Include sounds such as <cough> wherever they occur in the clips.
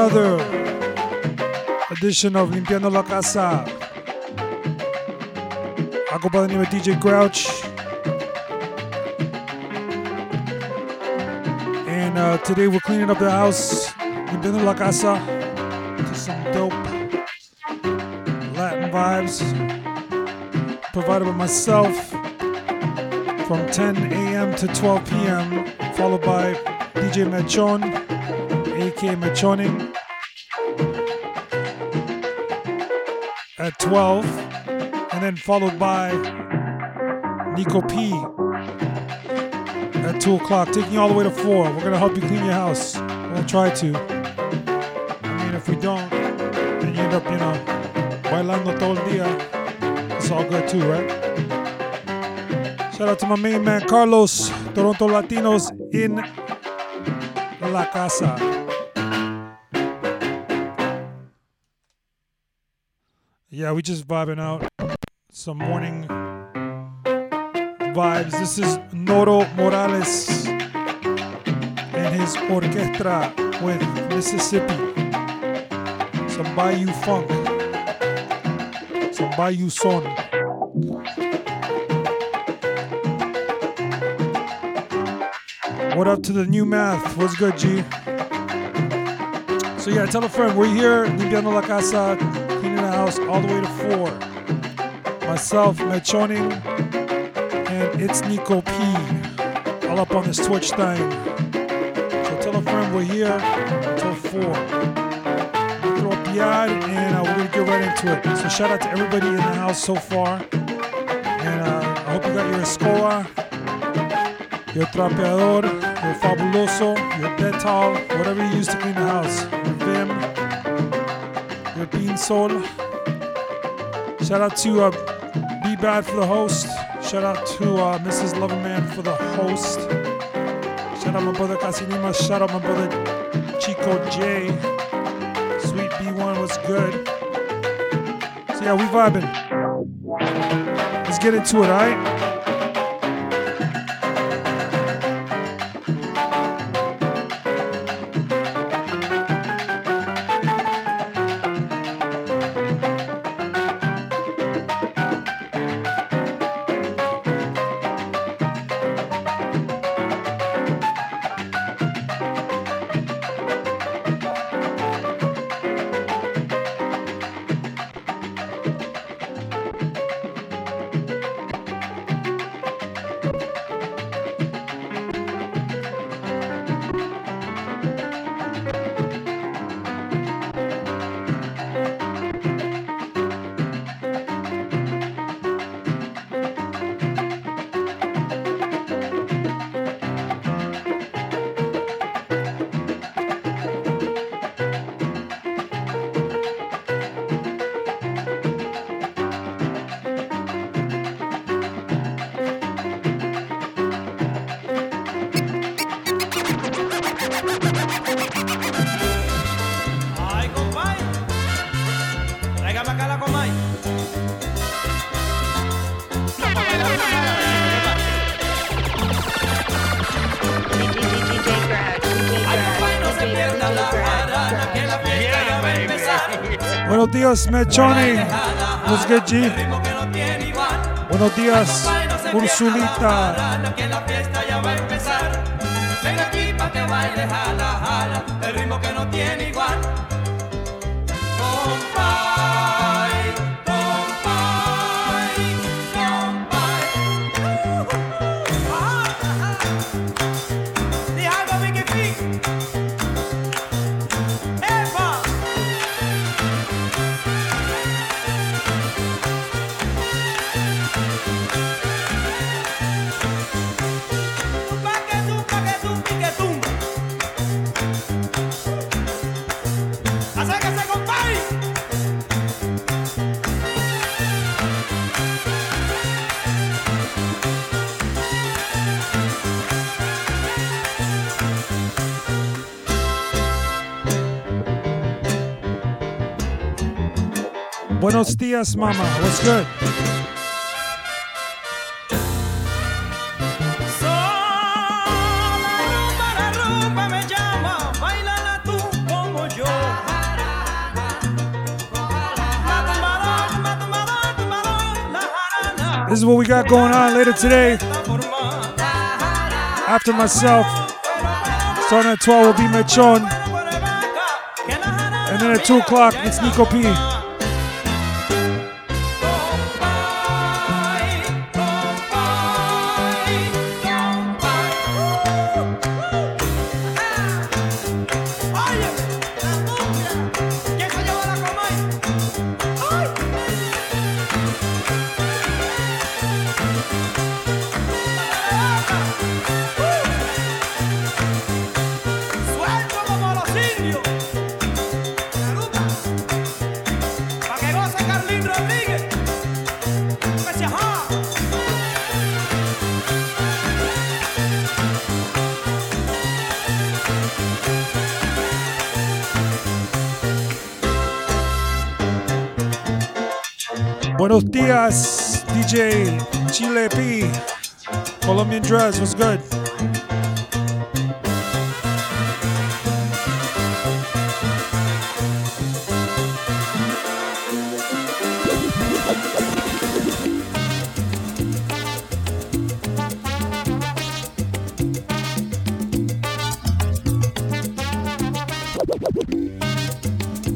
another edition of Limpiando la Casa. I go by the name of DJ Grouch. And uh, today we're cleaning up the house, Limpiando la Casa, to some dope Latin vibes provided by myself from 10 a.m. to 12 p.m., followed by DJ Mechon aka Mechoning 12, and then followed by Nico P at 2 o'clock, taking you all the way to 4. We're going to help you clean your house. We'll try to. I mean, if we don't, then you end up, you know, bailando todo el día. It's all good too, right? Shout out to my main man, Carlos, Toronto Latinos in La Casa. Yeah, we just vibing out some morning vibes. This is Noro Morales and his orchestra with Mississippi. Some Bayou funk, some Bayou son. What up to the new math? What's good, G? So yeah, tell a friend we're here, limpiando la casa, house all the way to four. Myself, Mechoning, and it's Nico P. All up on this Twitch thing. So tell a friend we're here until four. Throw up the yard and uh, we're gonna get right into it. So shout out to everybody in the house so far. And uh, I hope you got your escoba, your trapeador, your fabuloso, your Dettol, whatever you use to clean the house. Your Vim, your Bean. Shout out to uh, Be Bad for the host. Shout out to uh, Mrs. Loverman for the host. Shout out my brother Casinima. Shout out my brother Chico J. Sweet B1 was good. So yeah, we vibing. Let's get into it, alright? Días, Mechoni. G? Buenos días, Ursulita. Ven aquí pa' que baile, jala, jala, el ritmo que no tiene igual. Mama. What's good? This is what we got going on later today. After myself, starting at 12 will be Mechon. And then at 2 o'clock, it's Nico P. Buenos dias, DJ Chile P. Colombian Dress, what's good?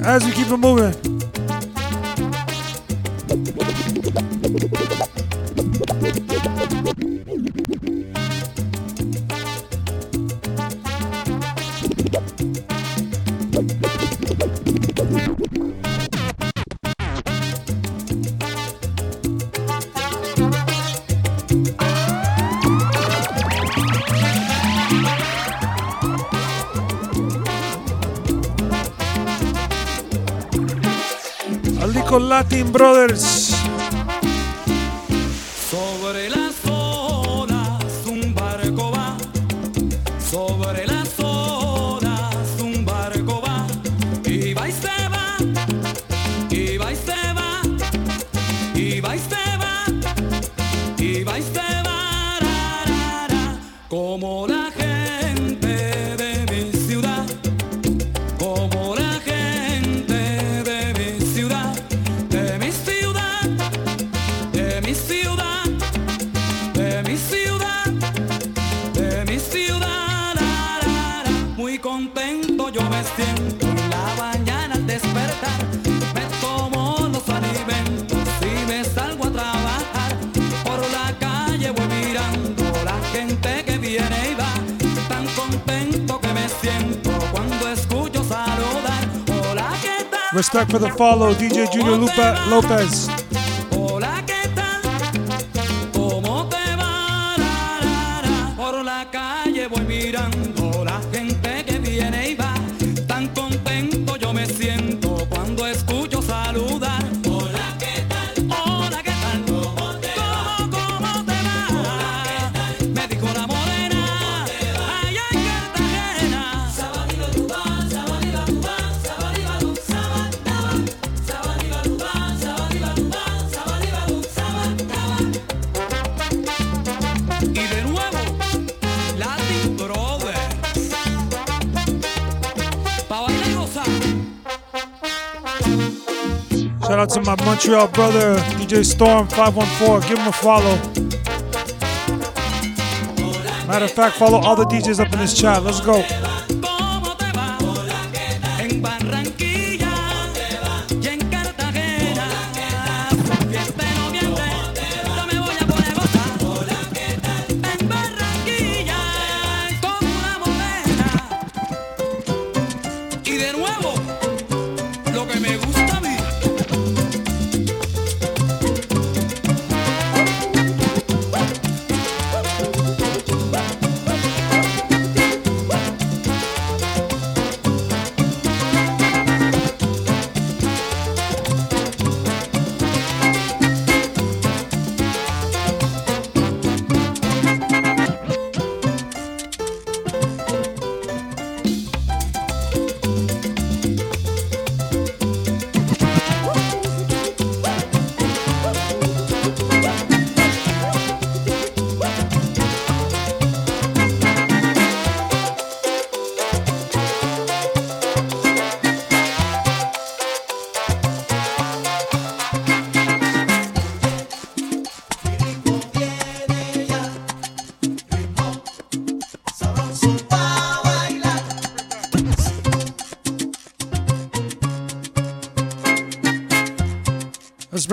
As we keep it moving. Latin Brothers. For the follow, DJ Junior Lupa Lopez. Montreal brother, DJ Storm 514. Give him a follow. Matter of fact, follow all the DJs up in this chat. Let's go.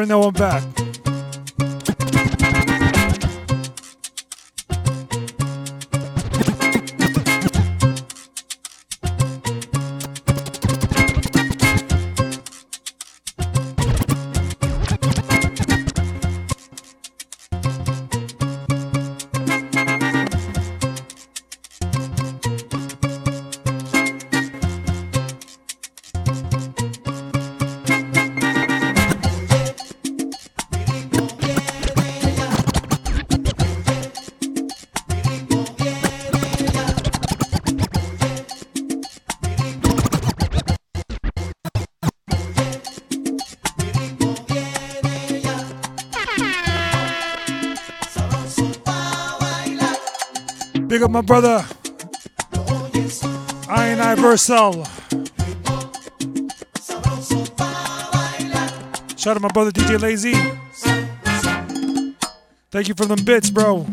Bring that one back. Big up my brother. I and I Versal. Shout out my brother DJ Lazy. Thank you for them bits, bro.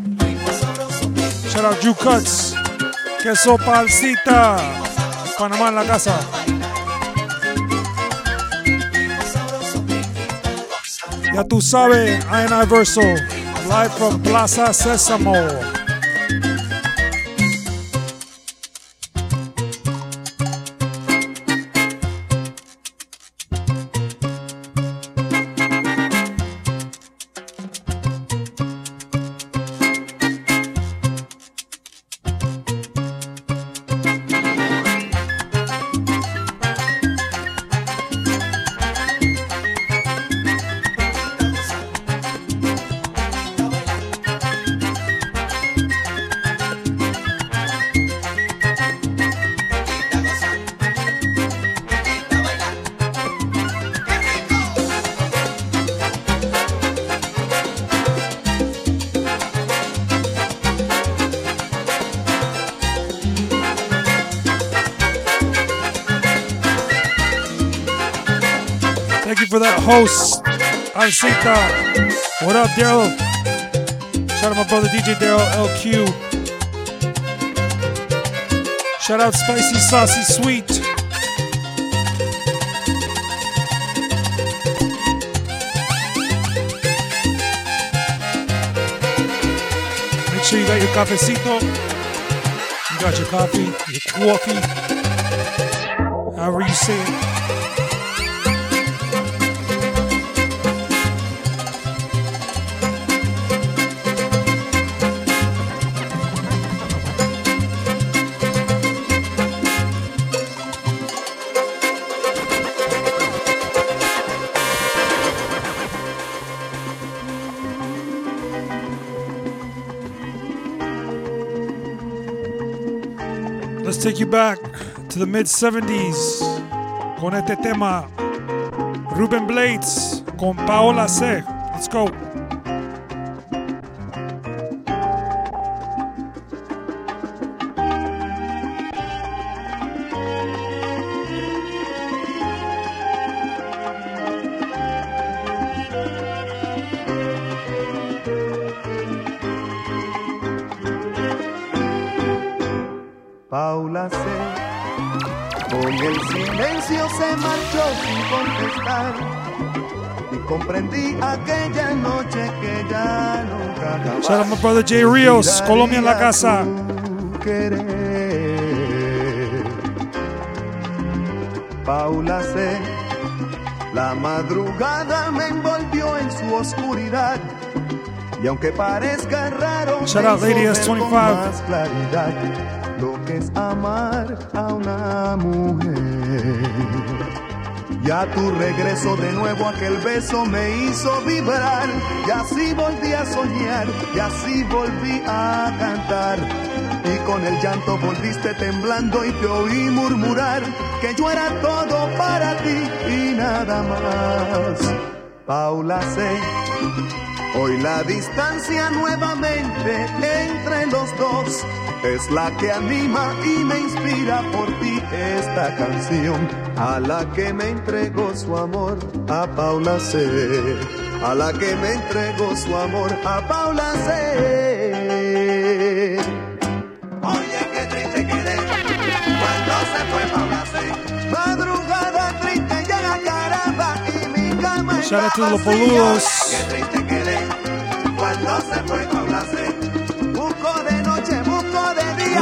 Shout out Drew Cuts. Queso Palcita. Panamá en la casa. Ya tú sabes, I and I Versal. Live from Plaza Sésamo. Host, Alcita. What up, Daryl? Shout out my brother DJ Daryl LQ. Shout out Spicy Saucy Sweet. Make sure you got your cafecito. You got your coffee, your coffee. However you say it. Let's take you back to the mid 70s con este tema. Ruben Blades con Paula C. Let's go. Comprendí aquella noche que ya nunca jamás Shout out my brother Jay Rios, Colombia en la casa. Paula C. La madrugada me envolvió en su oscuridad. Y aunque parezca raro, Shout out Lady hizo ver con S25. más claridad lo que es amar a una mujer. Ya tu regreso de nuevo aquel beso me hizo vibrar y así volví a soñar y así volví a cantar. Y con el llanto volviste temblando y te oí murmurar que yo era todo para ti y nada más. Paula C. Hoy la distancia nuevamente entre los dos es la que anima y me inspira por ti esta canción, a la que me entregó su amor, a Paula C. A la que me entregó su amor, a Paula C. Oye, qué triste quedé cuando se fue Paula C. Madrugada triste ya la caramba y mi cama. Shout out to the Qué triste quedé cuando se fue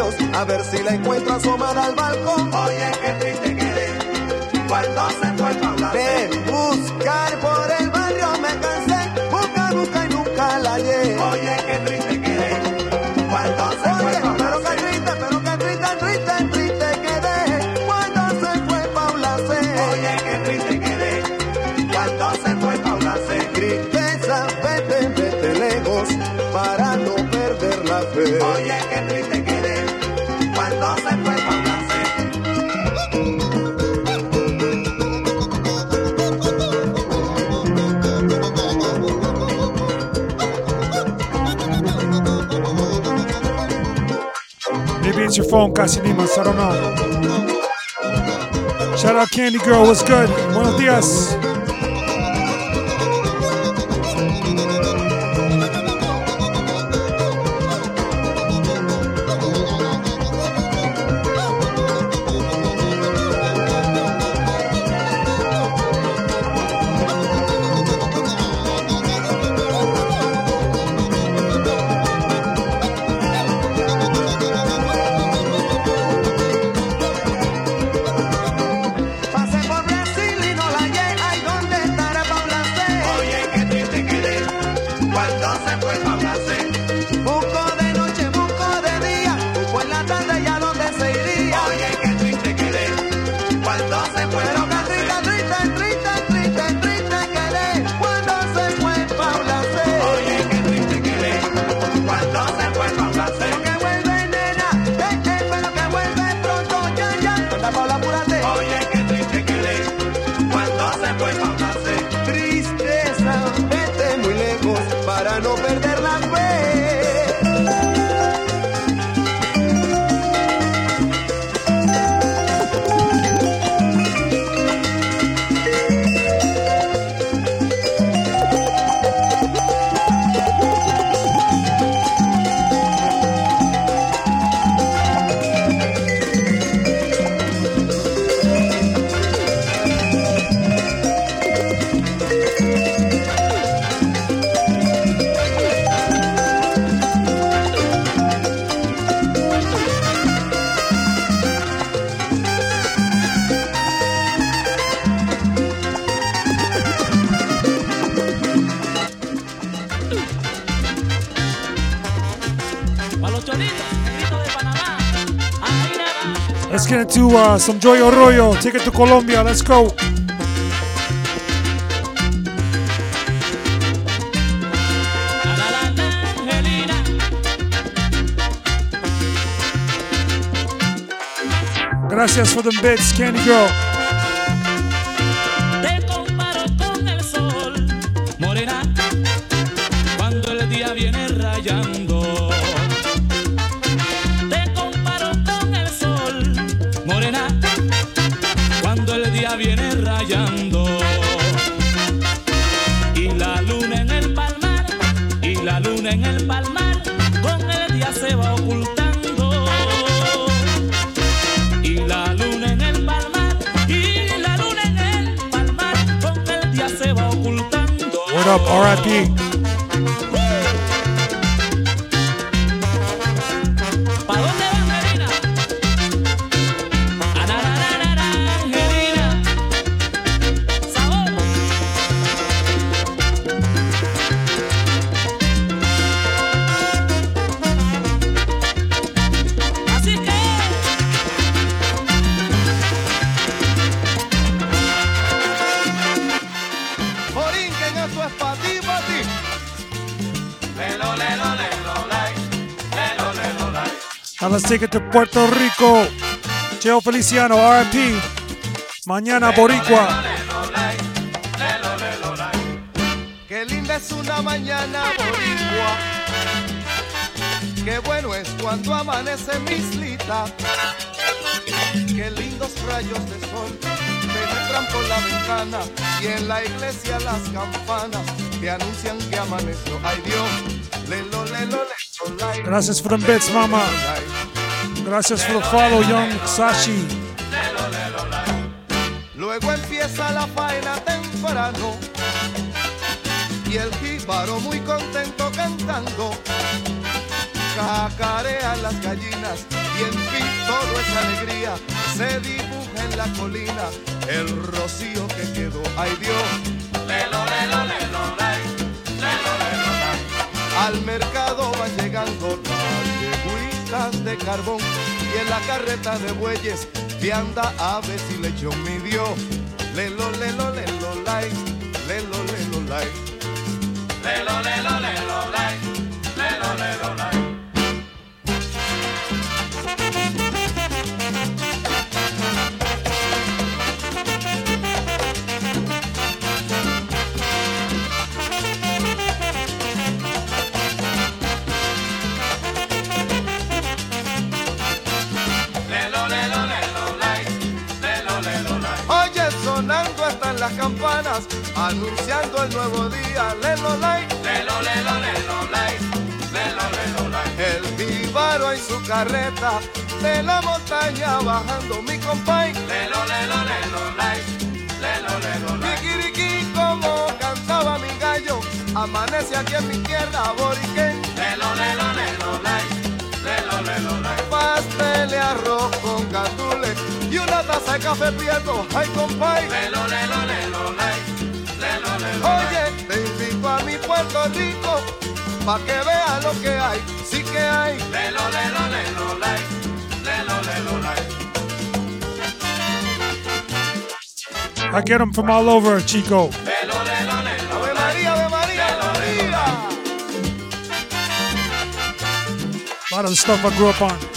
a ver si la encuentro asomar al balcón. Oye, qué triste quedé, cuando se vuelva a hablar. Ven, busca. Get your phone, Casinimas. I don't know. Shout out Candy Girl. What's good? Buenos dias. to uh, some Joe Arroyo. Take it to Colombia. Let's go. Gracias for the bits, Candy Girl. up. RIP. let's take it to Puerto Rico. Cheo Feliciano, RIP. Mañana Boricua. Qué linda es una mañana Boricua. Qué bueno es cuando amanece mi islita. Qué lindos rayos de sol penetran por la ventana y en la iglesia las campanas te anuncian que amaneció. Ay Dios, lelo, lelo, lelo. Gracias, From Bits, mamá. Gracias for the follow, young Sashi. Luego empieza la faena temprano y el jíbaro muy contento cantando. Cacarean las gallinas y en fin todo es alegría. Se dibuja en la colina el rocío que quedó. Ay Dios, lelo, lelo, lelo, lai. Lelo, lelo. Al mercado de carbón y en la carreta de bueyes vianda aves y lechón mi Dios. Lelo, lelo, lelo, lai. Lelo, lelo, lai. Lelo, lelo, lelo, lai. Lelo, lelo, lai. Campanas, anunciando el nuevo día. Lelo, lai. Lelo, lelo, lelo, lai. Lelo, lelo, lai. El jíbaro en su carreta, de la montaña bajando mi compay. Lelo, lelo, lelo, lai. Lelo, lelo, lai. Kikiriki, como cantaba mi gallo, amanece aquí en mi tierra boriquén. Lelo, lelo, lelo, lai. Taza de café prieto, ay compay. Lelo, lelo, lelo. Lelo, lelo, Oye, te invito a mi Puerto Rico, pa' que veas lo que hay, sí que hay. Lelo, lelo, lelo. Lelo, lelo. I get them from all over, Chico. Ave María, Ave María, Ave María. A lot of the stuff I grew up on.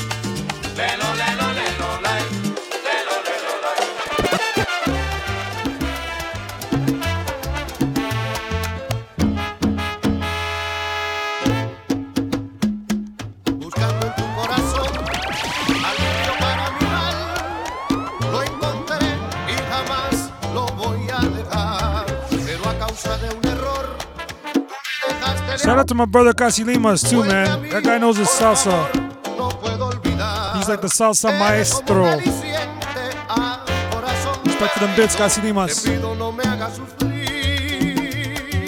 Shout out to my brother Casi Limas too, man. That guy knows his salsa. He's like the salsa maestro. Respect to them bits, Casi Limas.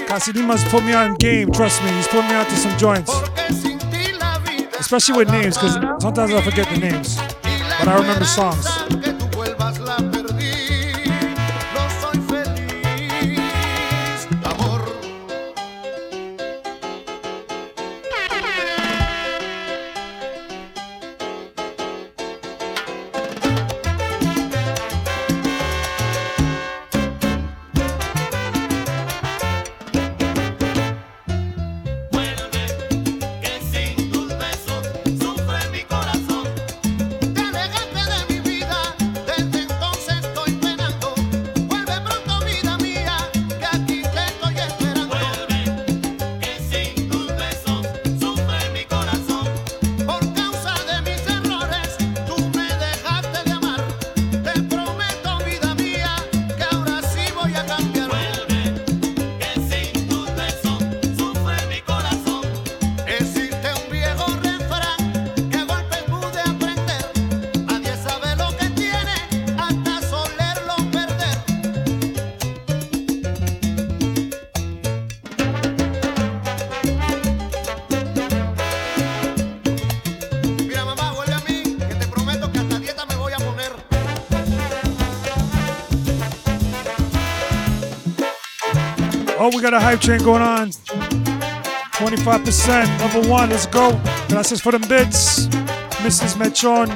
Casi Limas put me on game, trust me. He's put me out to some joints. Especially with names, because sometimes I forget the names. But I remember songs. Oh, we got a hype train going on. 25%, number one, let's go. Gracias for the bits. Mrs. Mechon.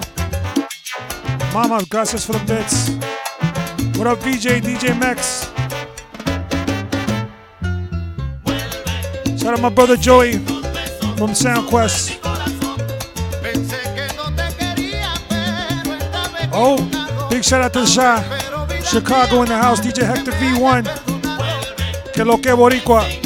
Mama, gracias for the bits. What up, VJ, DJ Max? Shout out my brother Joey from SoundQuest. Oh, big shout out to Sha. Chicago in the house. DJ Hector V1. Que lo que boricua.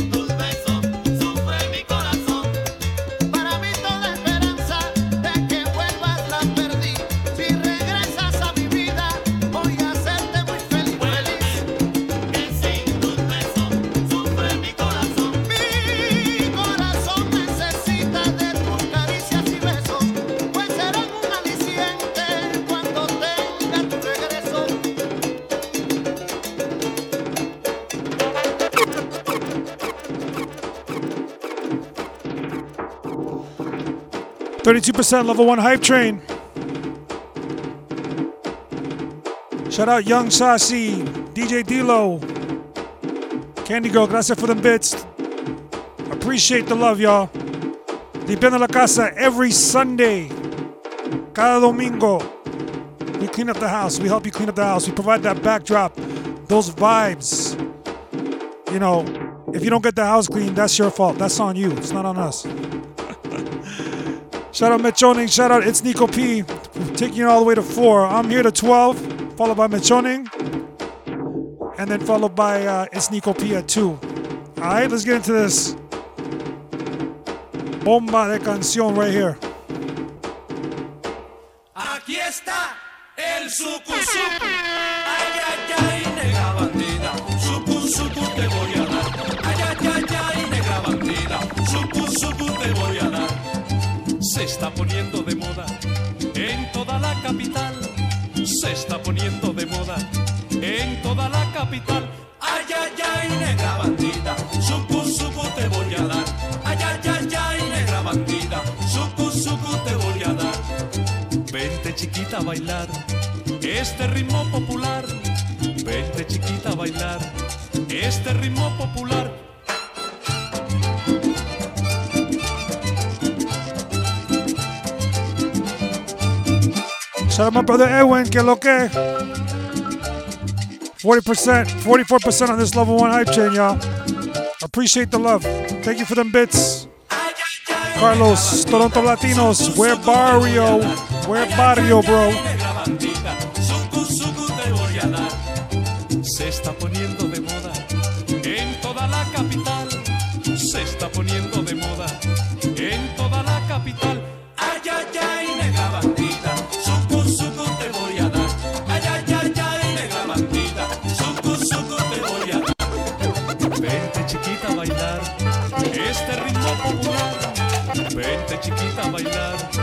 Thirty-two percent level one hype train. Shout out Young Saucy, DJ Dilo, Candy Girl, gracias for them bits. Appreciate the love, y'all. Limpiando la casa every Sunday. Cada domingo. We clean up the house. We help you clean up the house. We provide that backdrop, those vibes. You know, if you don't get the house clean, that's your fault. That's on you. It's not on us. Shout out Mechoning. Shout out It's Nico P. Taking you all the way to four. I'm here to 12 followed by Mechoning, and then followed by uh, It's Nico P at 2. Alright, let's get into this bomba de canción right here. Aquí está el. Está poniendo de moda en toda la capital se está poniendo de moda en toda la capital. Ay, ay, ay, negra bandida, suku, suku te voy a dar. Ay, ay, ay, ay, negra bandida, suku, suku te voy a dar. Vente chiquita a bailar este ritmo popular. Vente chiquita a bailar este ritmo popular. Shout out my brother Edwin, que lo que. 40%, 44% on this level one hype train, y'all. Appreciate the love. Thank you for them bits. Carlos, Toronto Latinos, where barrio, where barrio, bro. Se está poniendo de moda en toda la capital. Se está poniendo de moda en toda la capital. A bailar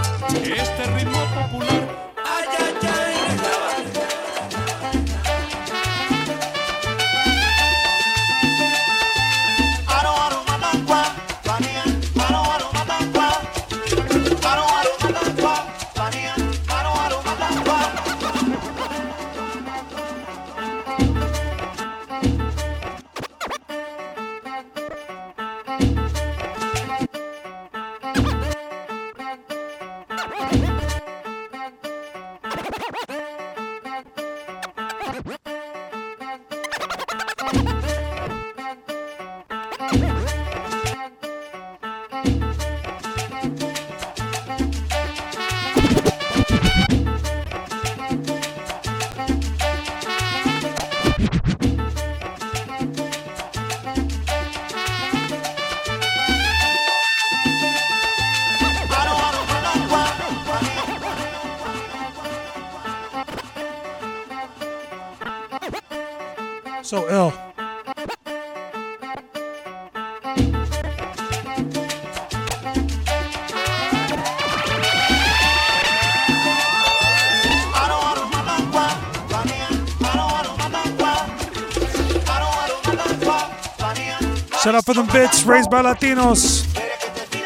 quiere que te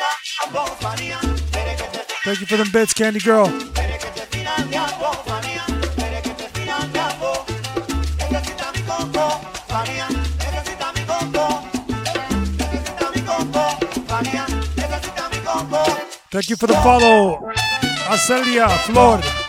Thank you for them bits, Candy Girl. Thank you for the follow. Acelia Flor.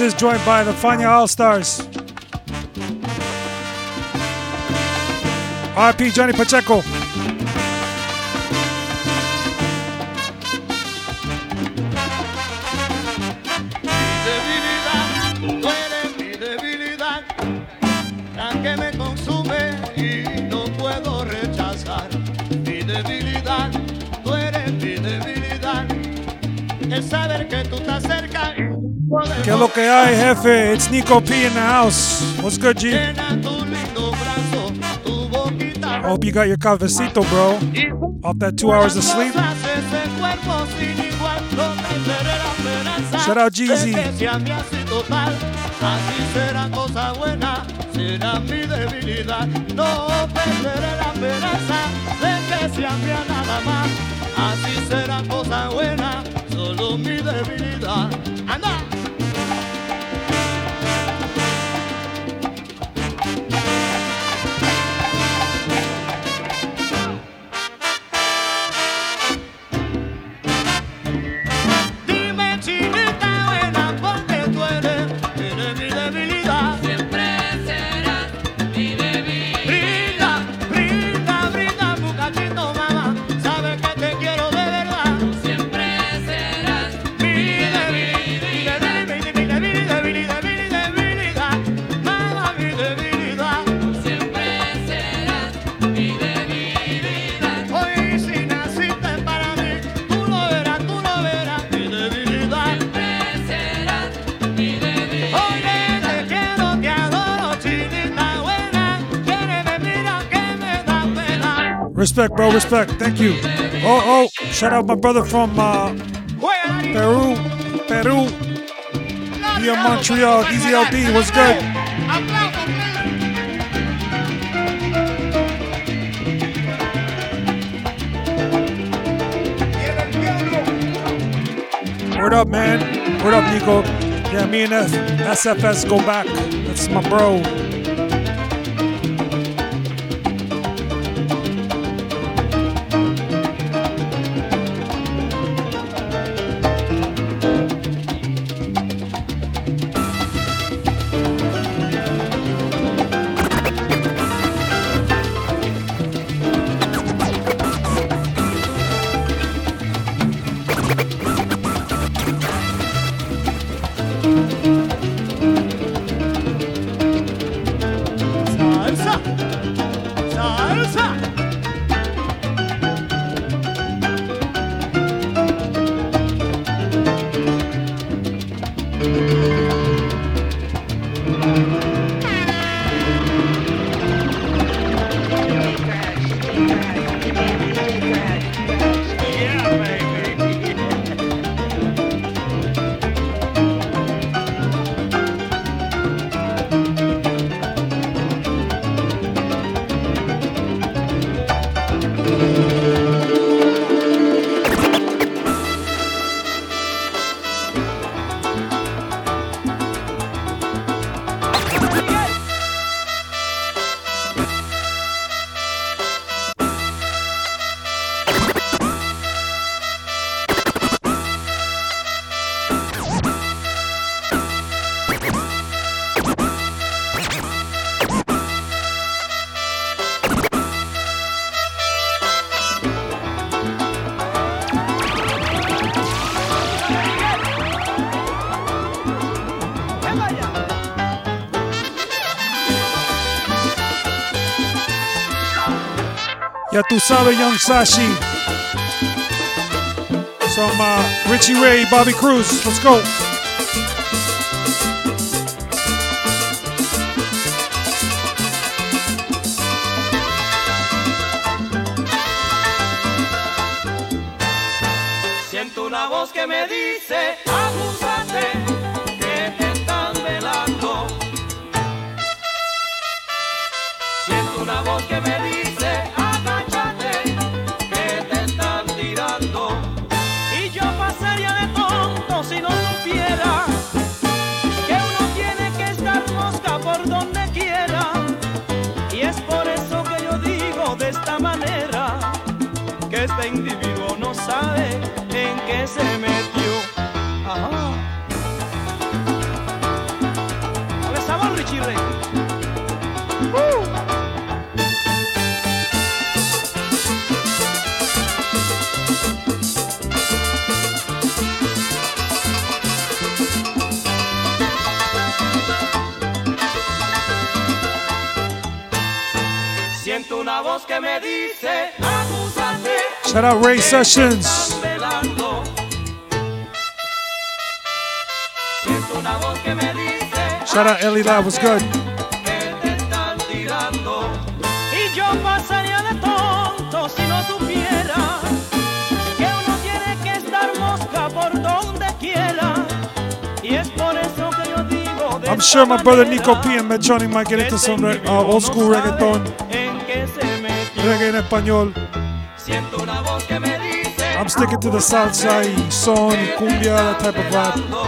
This joint by the Fania All Stars. RP Johnny Pacheco. Lo que hay, jefe? It's Nico P in the house. What's good, G? I hope you got your cafecito, bro. Off that two hours of sleep. Shout out Jeezy. será mi debilidad. No perderé la de que mía nada más, así será cosa buena, solo mi debilidad. ¡Anda! Respect, bro. Respect. Thank you. Oh, oh. Shout out my brother from uh, Peru. Peru. Via Montreal. Easy LD. What's good? Word up, man. Word up, Nico. Yeah, me and F- SFS go back. That's my bro. Ya tú sabes, Young Sashi. Some uh, Richie Ray, Bobby Cruz. Let's go. Individuo no sabe en qué se metió. Ajá. Una voz que me dice. Shout out Ray Sessions. Shout out Ellie Live, was good? I'm sure my brother Nico P and Mad Johnny might get into some uh, old school reggaeton, reggae en español. I'm sticking to the south side, son, y cumbia, that type of rap.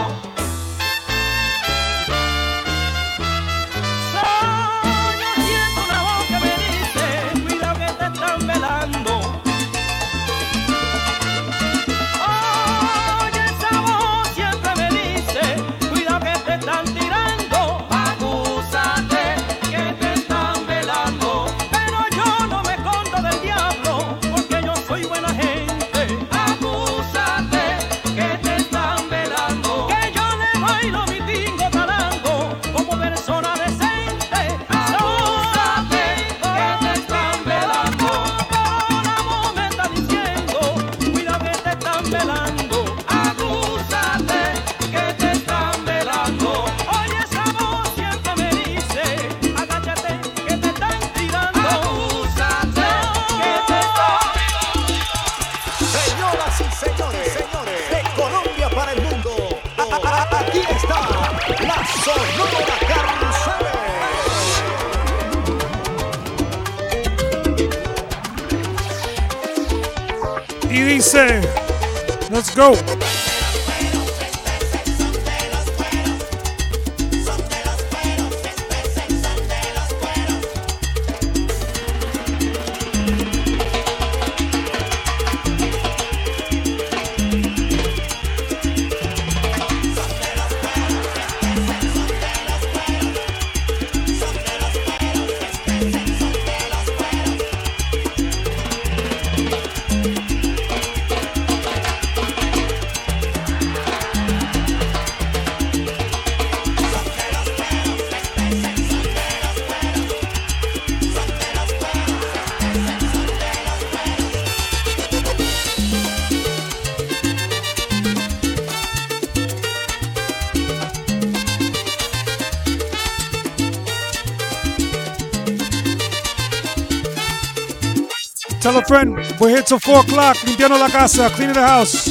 We're here till 4 o'clock, limpiando la casa, cleaning the house.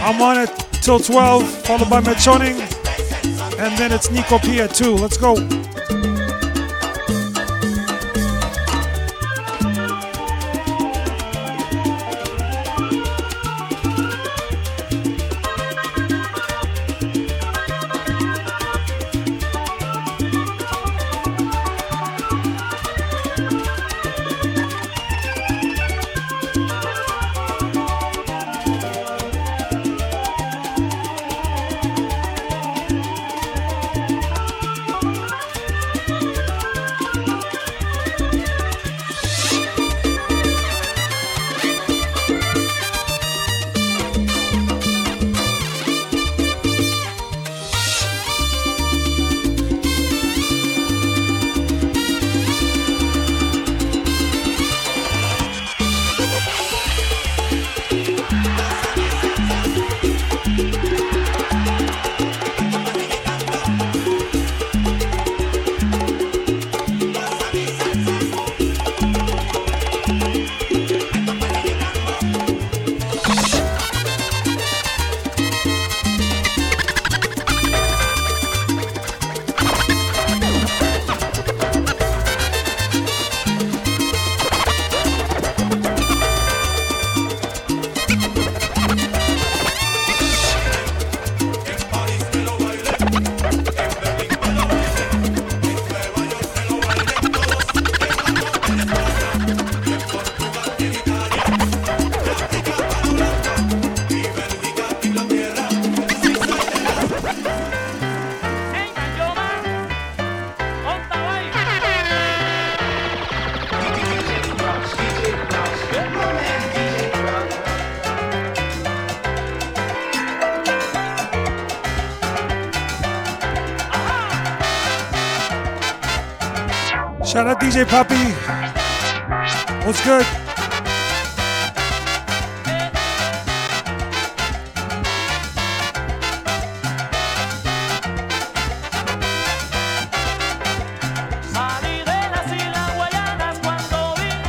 I'm on it till 12, followed by Mechoning, and then it's Nico P at 2. Let's go.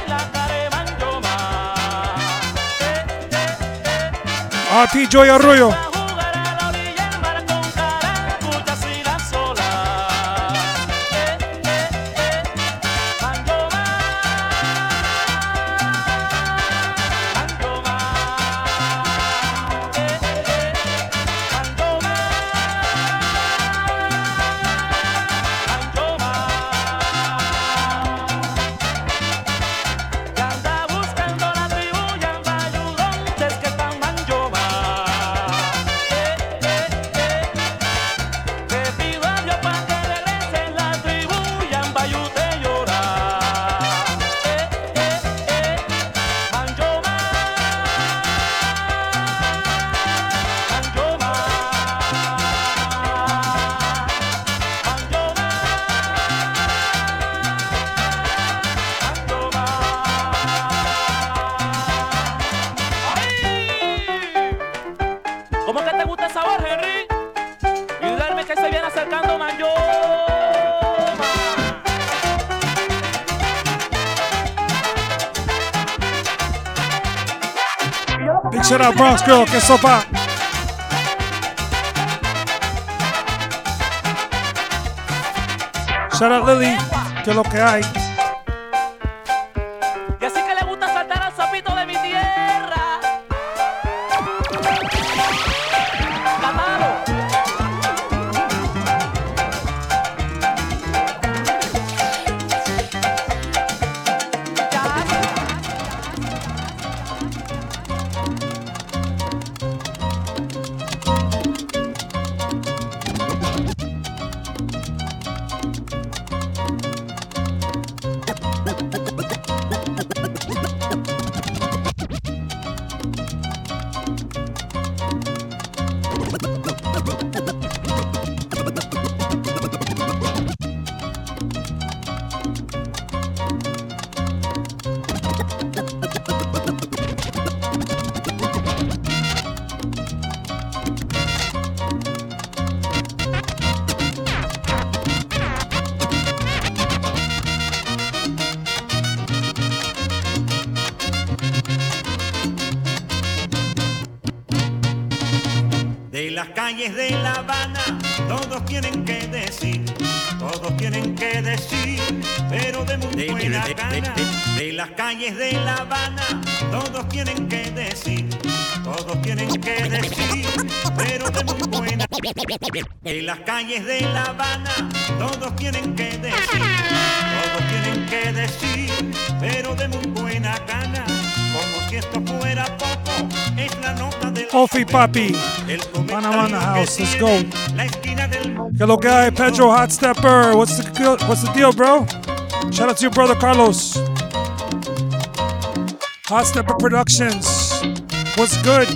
La Caremanjoma. Eh, eh, eh. RP Joe Arroyo. Girl, que sopa. Shout out Lily, que lo que hay. Las calles de La Habana, todos tienen que decir, todos tienen que decir, pero de muy buena gana. De las calles de La Habana, todos tienen que decir, todos tienen que decir, pero de muy buena De las calles de La Habana, todos tienen que decir, todos tienen que decir, pero de muy buena gana. Como si esto fuera poco, es la nota del Kofi Papi. el Panama in the house, let's go. La esquina del Que lo que hay, Pedro Hot Stepper. What's the deal- what's the deal, bro? Shout out to your brother Carlos. Hot Stepper Productions. What's good?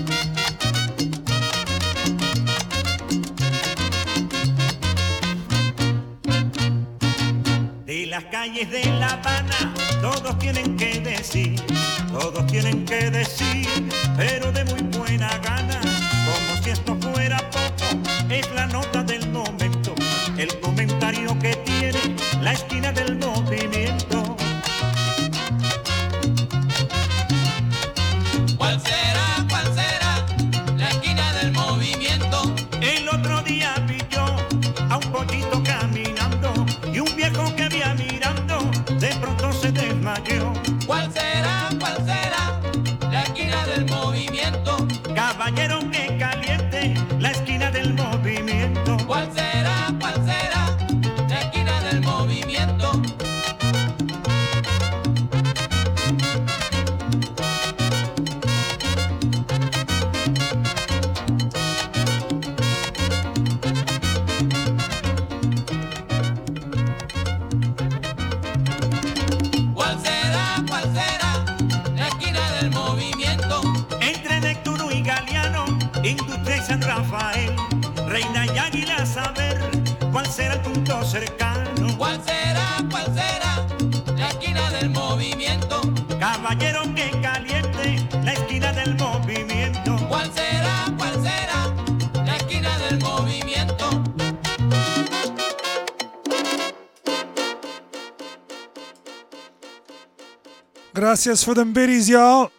gracias for them biddies, y'all.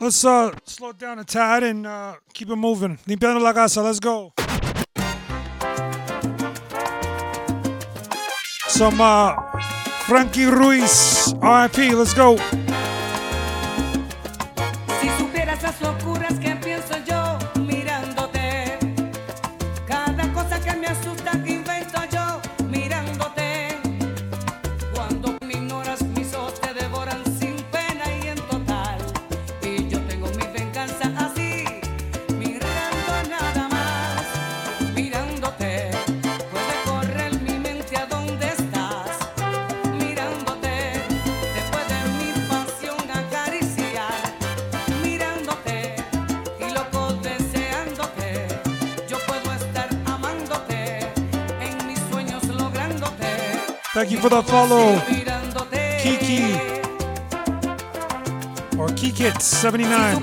Let's uh, slow down a tad and uh, keep it moving. Limpiando la casa, let's go. Some uh, Frankie Ruiz, RIP, let's go. Si you for the follow. Kiki. Or Kikit79.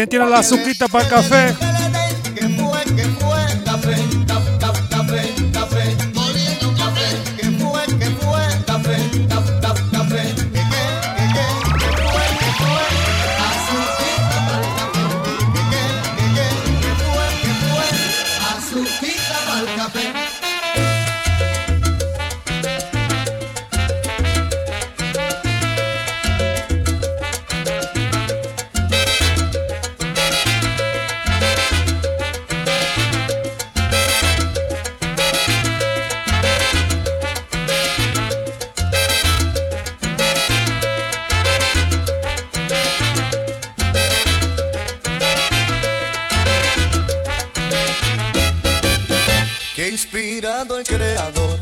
¿Quién tiene la azuquita para el café? creador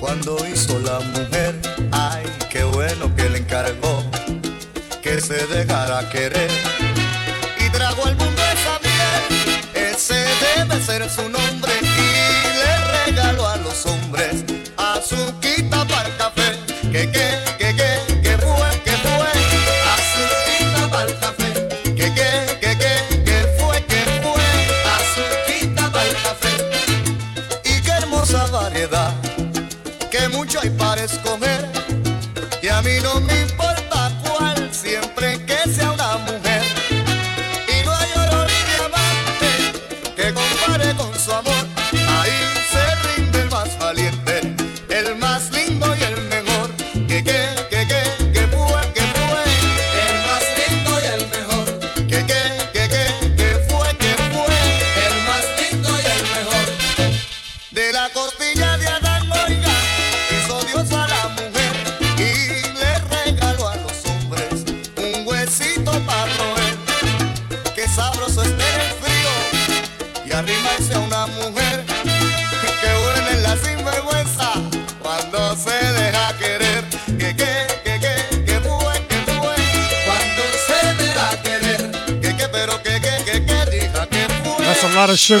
cuando hizo la mujer. Ay, qué bueno que le encargó que se dejara querer. Y trago al mundo esa miel, ese debe ser su nombre.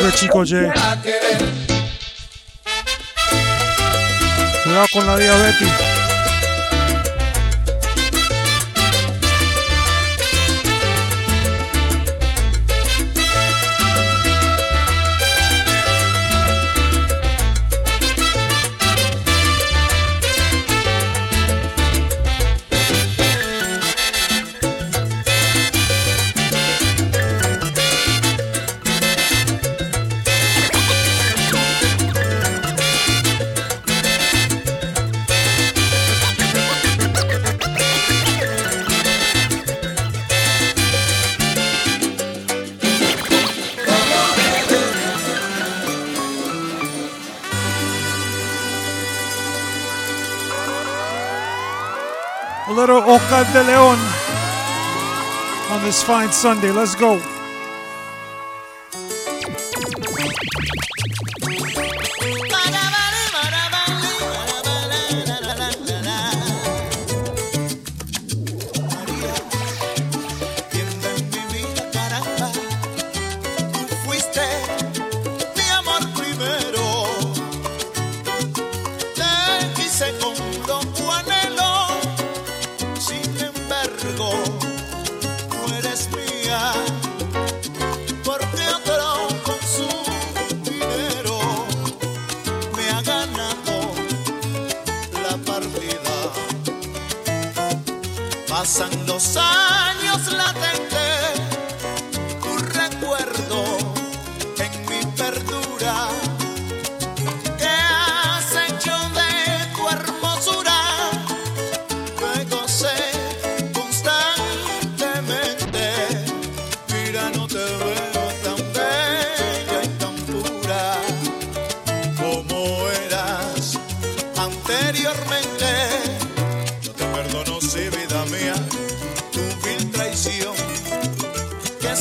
ese chico, eh. Cuidado con la diabetes. this fine Sunday. Let's go.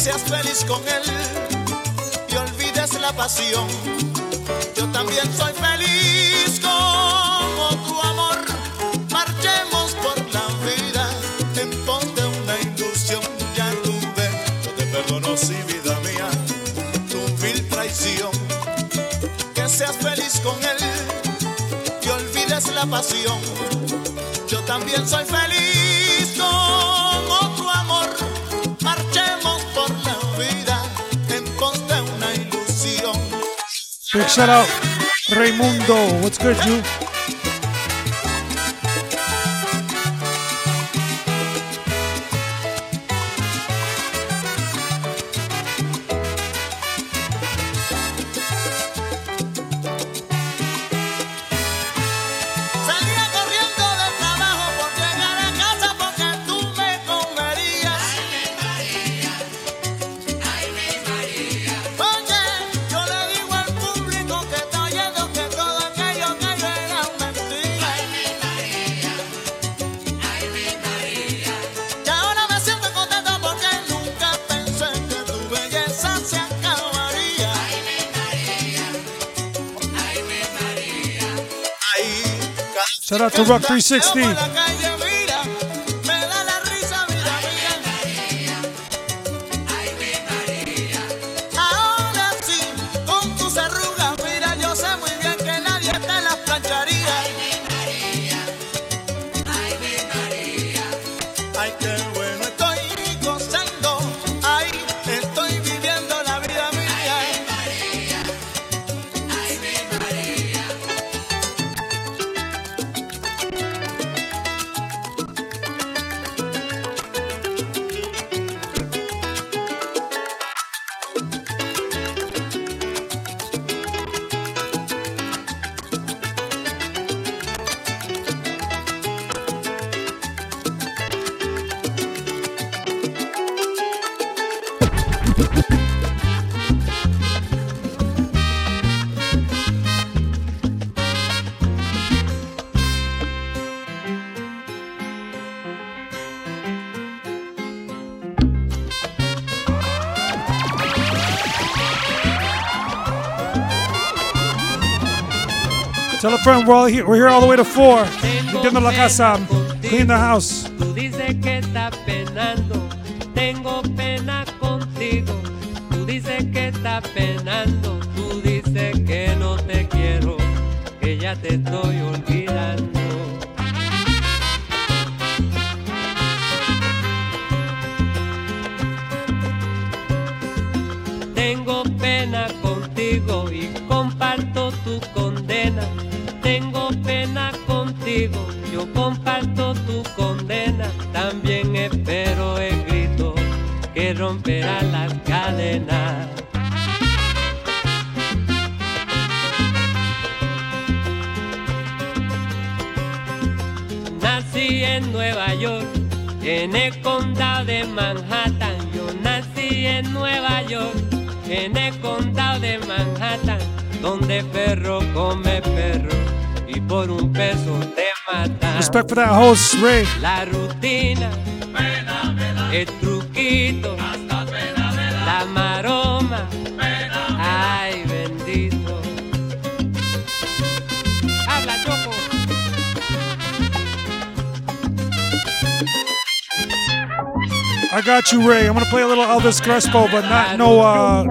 seas feliz con él y olvides la pasión. Yo también soy feliz como tu amor. Marchemos por la vida en pos de una ilusión. Ya tuve, yo te perdono si vida mía, tu vil traición. Que seas feliz con él y olvides la pasión. Yo también soy feliz. Big shout out, Raimundo. What's good, you? 360. friend. We're all here. We're here all the way to four. Clean the house. that whole spring. La rutina, el truquito, la maroma, ay bendito. Habla, Choco. I got you, Ray. I'm gonna play a little Elvis Crespo, but not no, uh,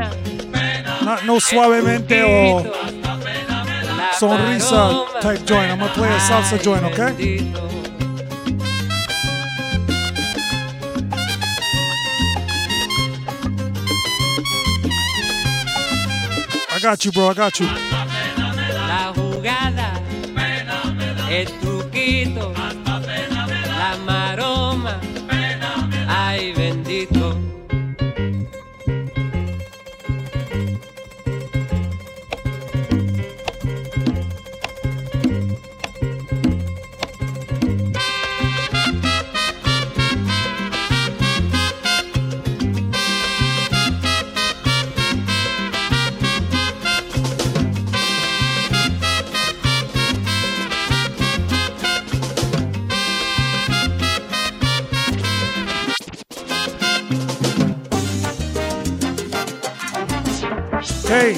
not no suavemente or sonrisa type joint. I'm gonna play a salsa joint, okay? I got you, bro. I got you.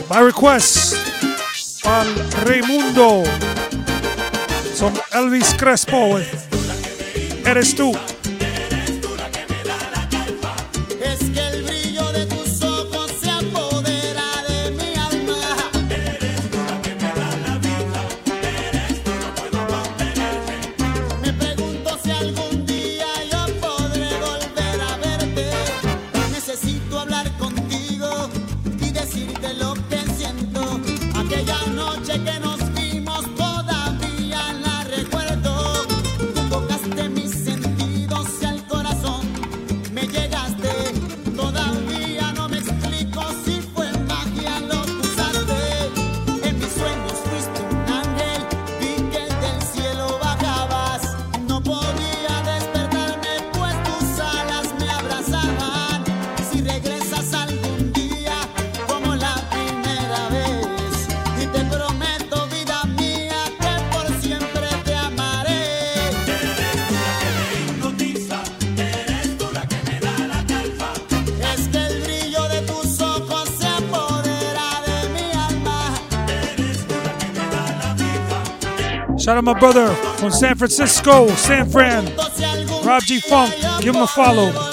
by request al Raimundo. from Elvis Crespo. Eres tú. Shout out my brother from San Francisco, San Fran, Rob G Funk. Give him a follow.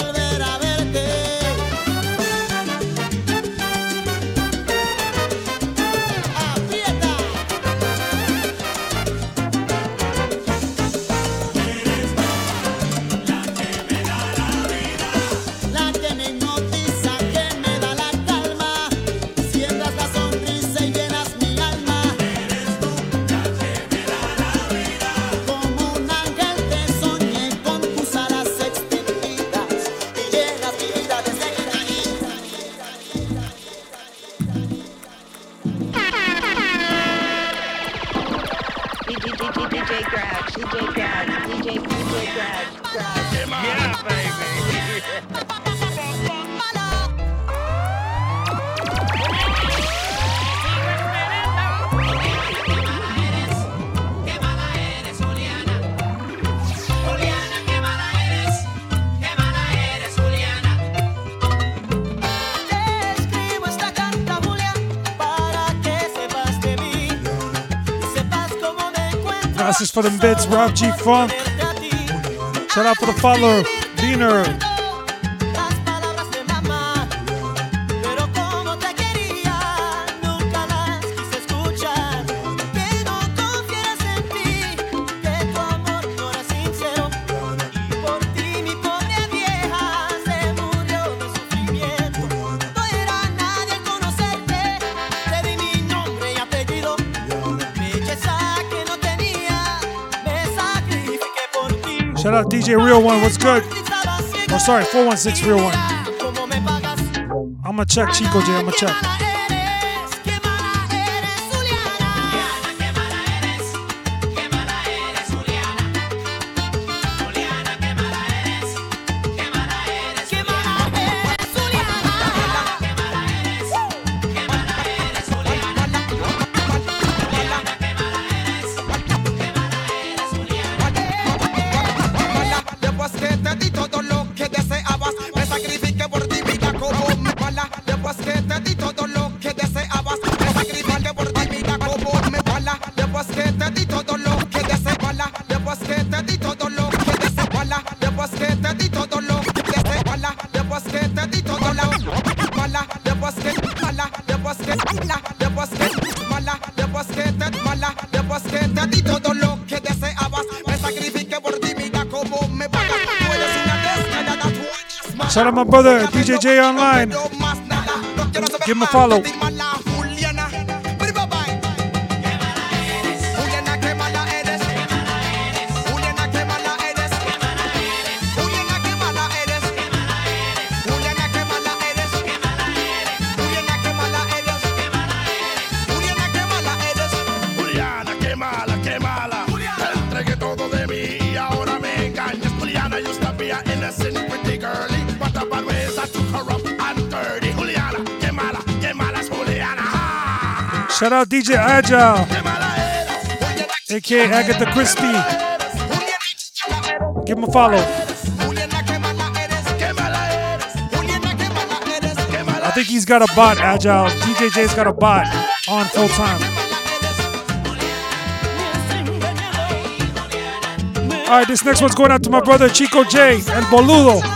Gracias for them bits, Rob G Funk. Shout out for the follower, Diener. DJ Real One, what's good? Oh, sorry, 416 Real One. I'm gonna check Chico J, I'm gonna check. Shout out my brother, DJ Online. Give him a follow. Shout out DJ Agile, aka Agatha Crispy. Give him a follow. I think he's got a bot, Agile. DJ J's got a bot on full time. All right, this next one's going out to my brother Chico J and Boludo.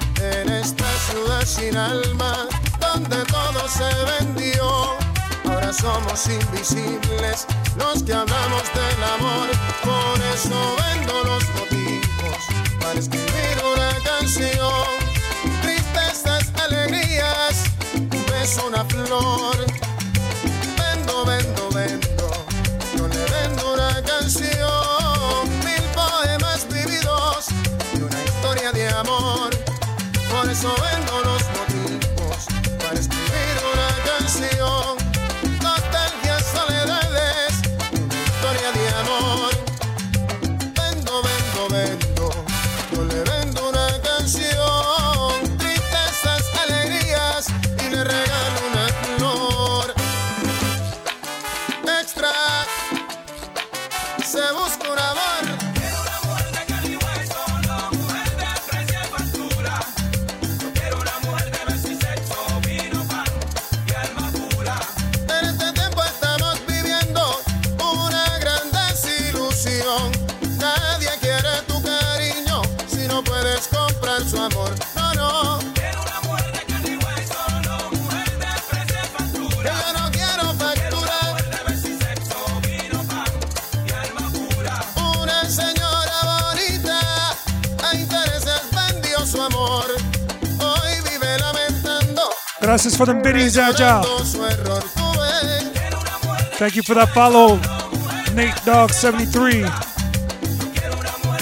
Esta ciudad sin alma, donde todo se vendió. Ahora somos invisibles los que hablamos del amor. Por eso vendo los motivos para escribir una canción. Tristezas, alegrías, un beso, una flor. Vendo, vendo. Por eso Gracias for the biddies, su error. Thank you for that follow, Nate Dog 73.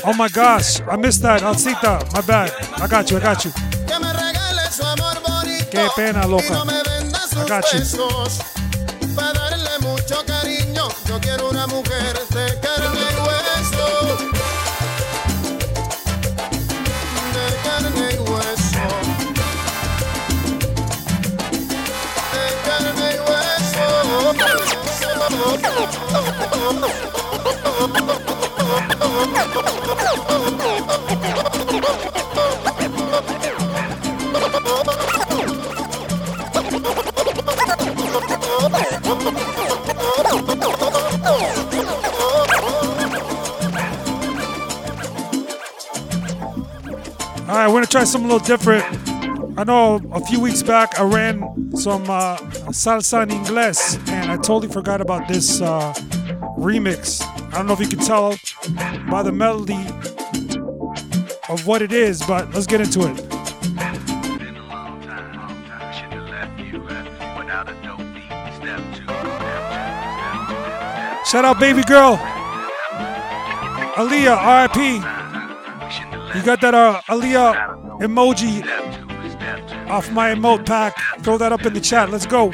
Oh my gosh, I missed that. Alcita, my bad. I got you, I got you. Qué pena, loca. sus got you. All right, we're gonna try something a little different. I know a few weeks back I ran some uh, salsa en inglés, and I totally forgot about this uh, remix. I don't know if you can tell by the melody of what it is, but let's get into it. Shout out, baby girl. Aaliyah, RIP. You got that uh, Aaliyah emoji off my emote pack. Throw that up in the chat. Let's go.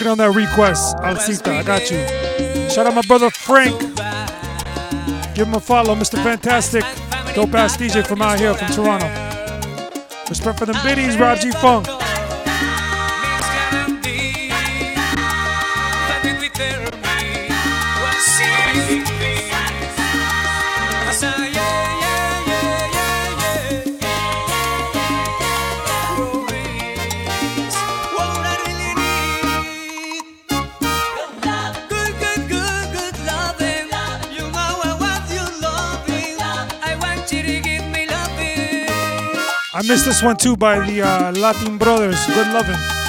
Working on that request, Alcita. I got you. Shout out my brother Frank. Give him a follow, Mr. Fantastic. Dope ass DJ from out here from Toronto. Respect for them biddies, Rob G Funk. I missed this one too by the uh, Latin Brothers. Good loving.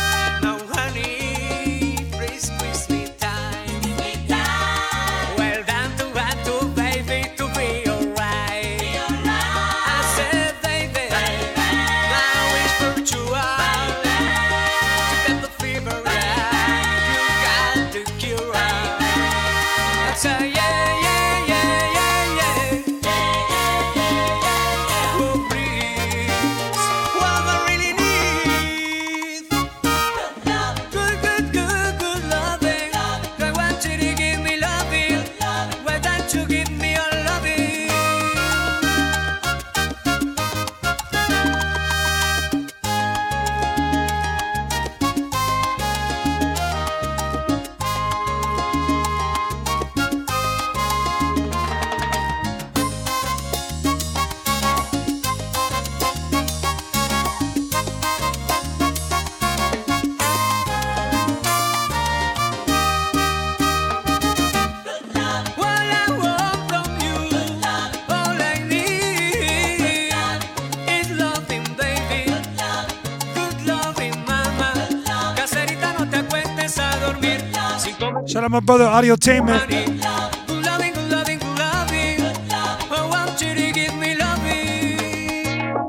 Shout out my brother, Audio Tainment.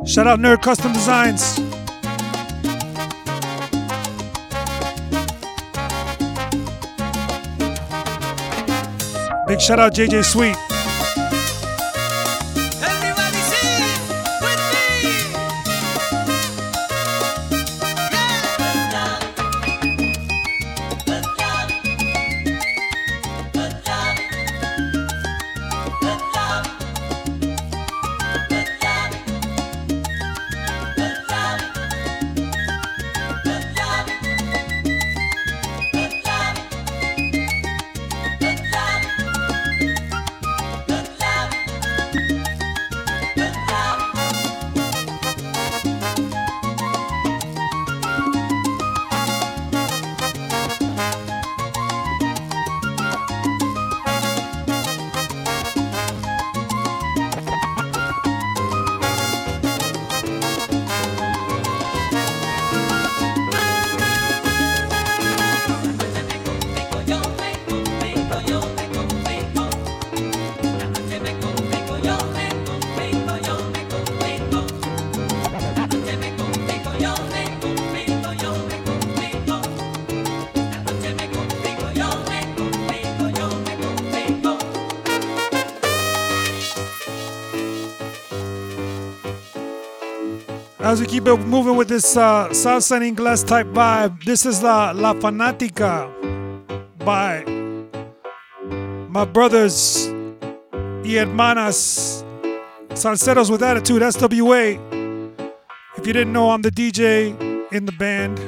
Shout out Nerd Custom Designs. Big shout out JJ Sweet. as we keep it moving with this uh, salsa and type vibe, this is La, La Fanática by my brothers y hermanas Salseros with Attitude, SWA. If you didn't know, I'm the DJ in the band,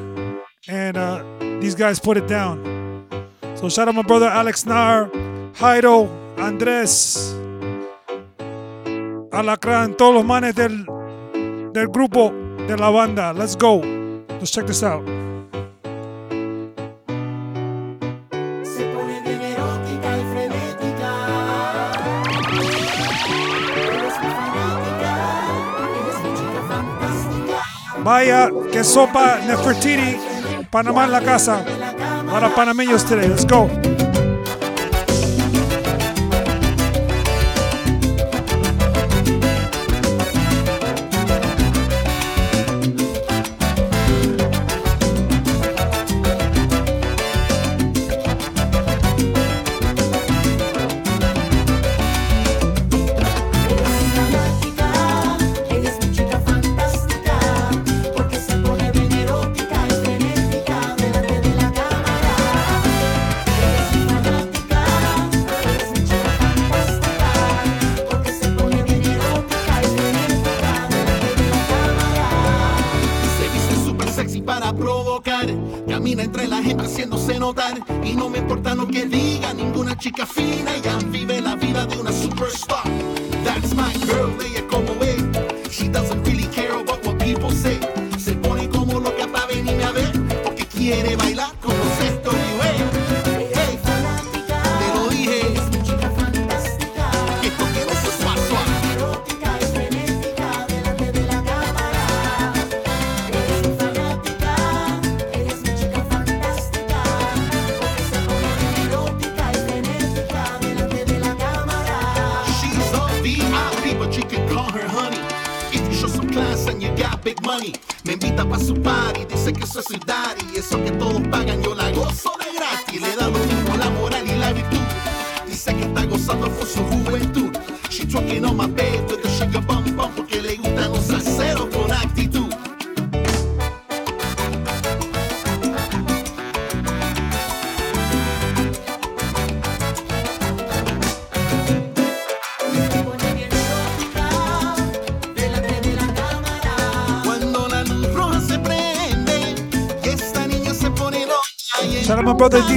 and uh, these guys put it down. So shout out my brother Alex Nahr, Jairo, Andres, Alacran, todos los manes del del grupo de la banda. Let's go. Let's check this out. Vaya, que sopa Nefertiti. Panamá en la casa. Para panameños today. Let's go.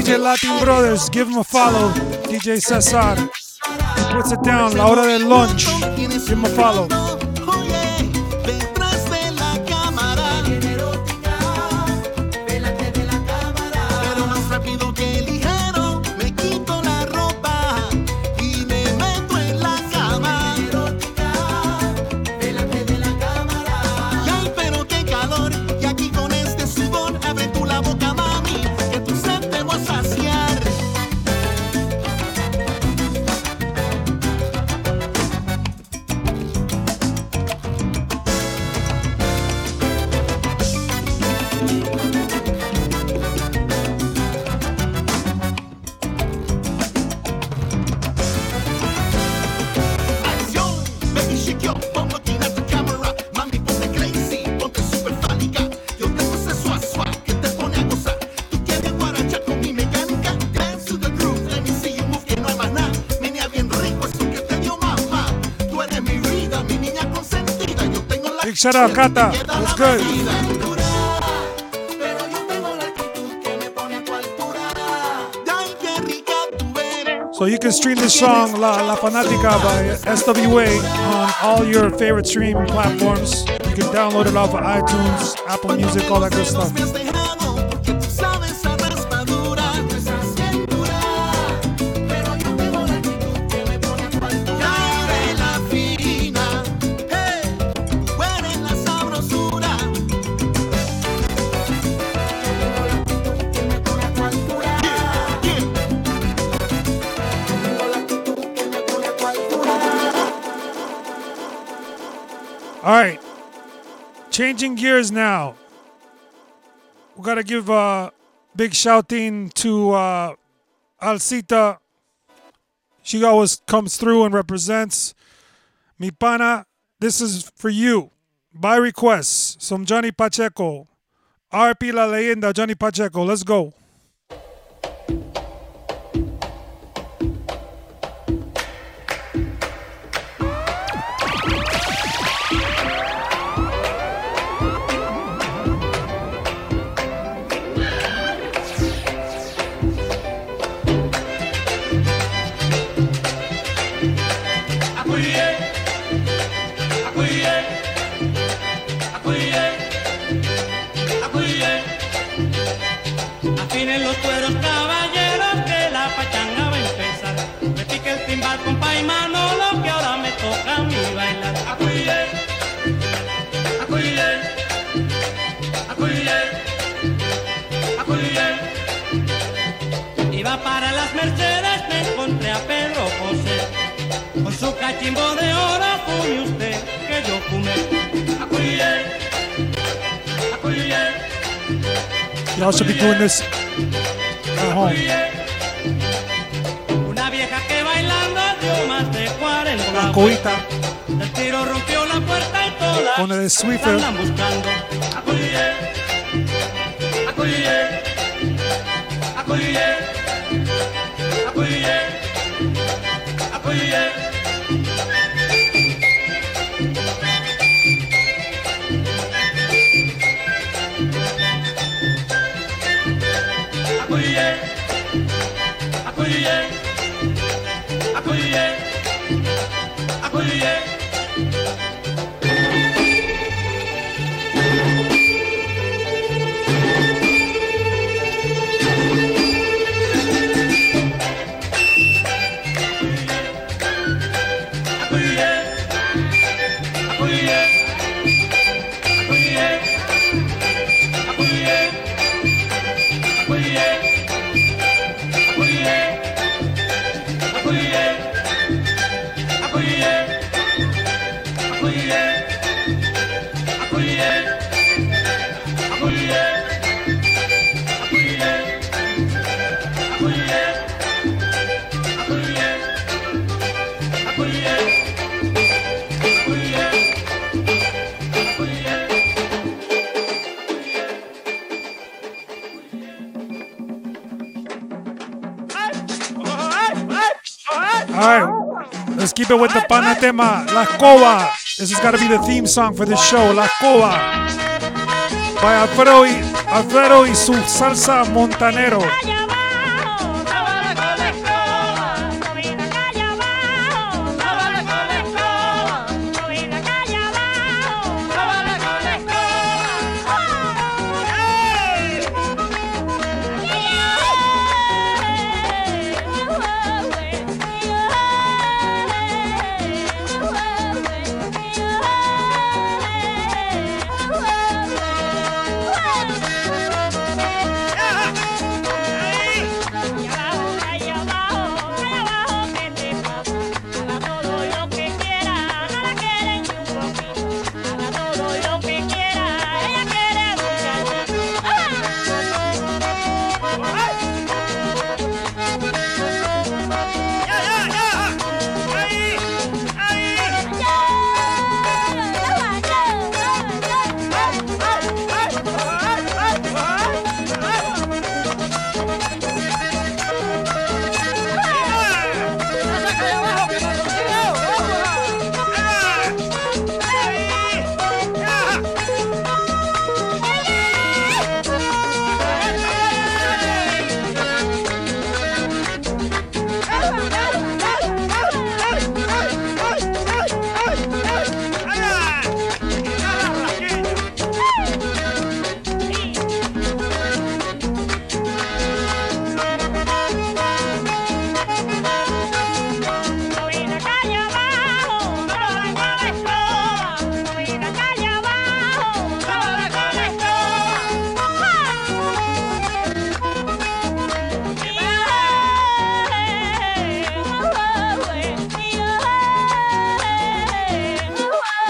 DJ Latin Brothers, give him a follow. DJ Cesar puts it down, la hora del lunch. Give him a follow. What's good? So you can stream this song La, La Fanatica by SWA on all your favorite streaming platforms. You can download it off of iTunes, Apple Music, all that good stuff. Changing gears now. We got to give a big shouting to uh, Alcita. She always comes through and represents. Mi pana, this is for you. By request, some Johnny Pacheco. RP La Leyenda, Johnny Pacheco. Let's go. Las Mercedes, me encontré a Pedro José. Con su cachimbo de oro fume usted que yo fumé. Acuye, Y'all should be doing this at home. Una vieja que bailando dio más de 40 La coita El tiro rompió la puerta y todas con el Swiffer. andan buscando. Akuliye, Akuliye. With the Panatema, La Escoba. This has got to be the theme song for this show, La Escoba. By Alfredo y, Alfredo y su salsa montanero.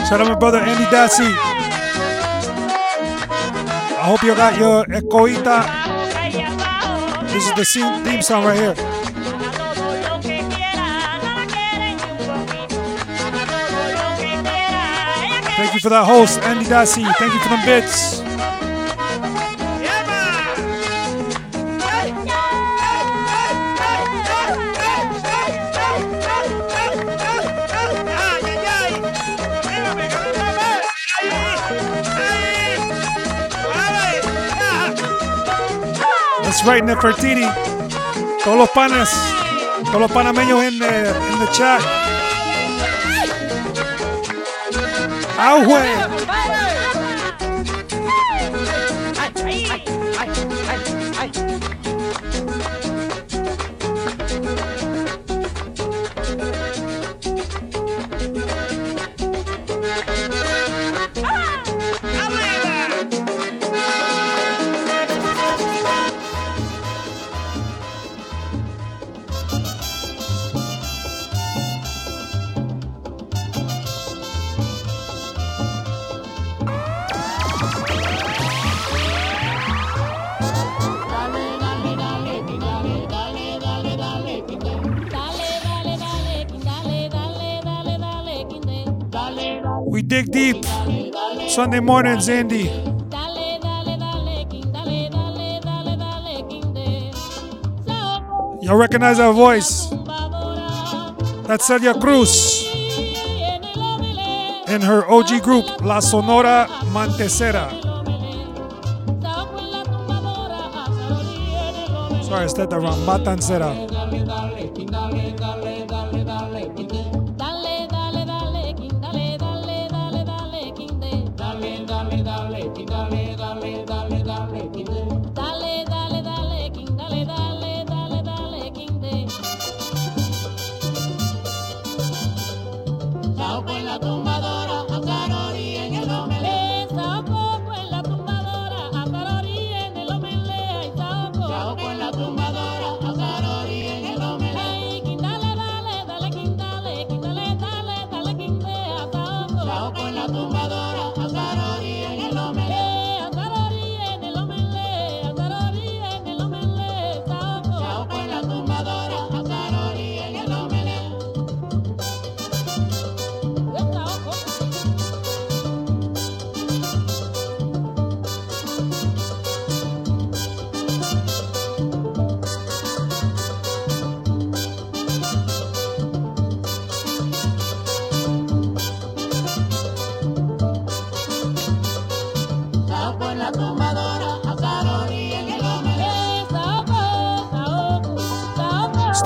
Shout out my brother Andy Dassey. I hope you got your ecoita. This is the theme theme song right here. Thank you for that host, Andy Dassey. Thank you for them bits. Right, Nefertiti. Todos los panas, todos los panameños en the chat. ¡Auge! Sunday mornings, Andy. Y'all recognize that voice? That's Celia Cruz. In her OG group, La Sonora Mantecera. Sorry, I said that wrong.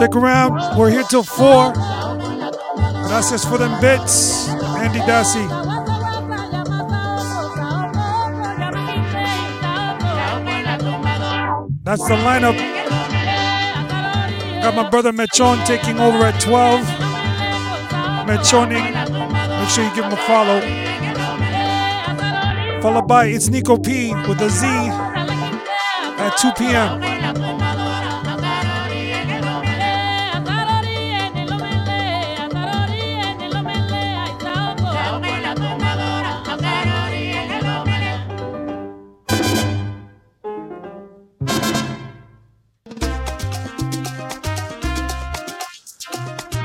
Stick around. We're here till 4. Gracias for them bits, Andy Dassey. That's the lineup. Got my brother Mechon taking over at 12. Mechoning. Make sure you give him a follow. Followed by It's Nico P with a Z at 2 p.m.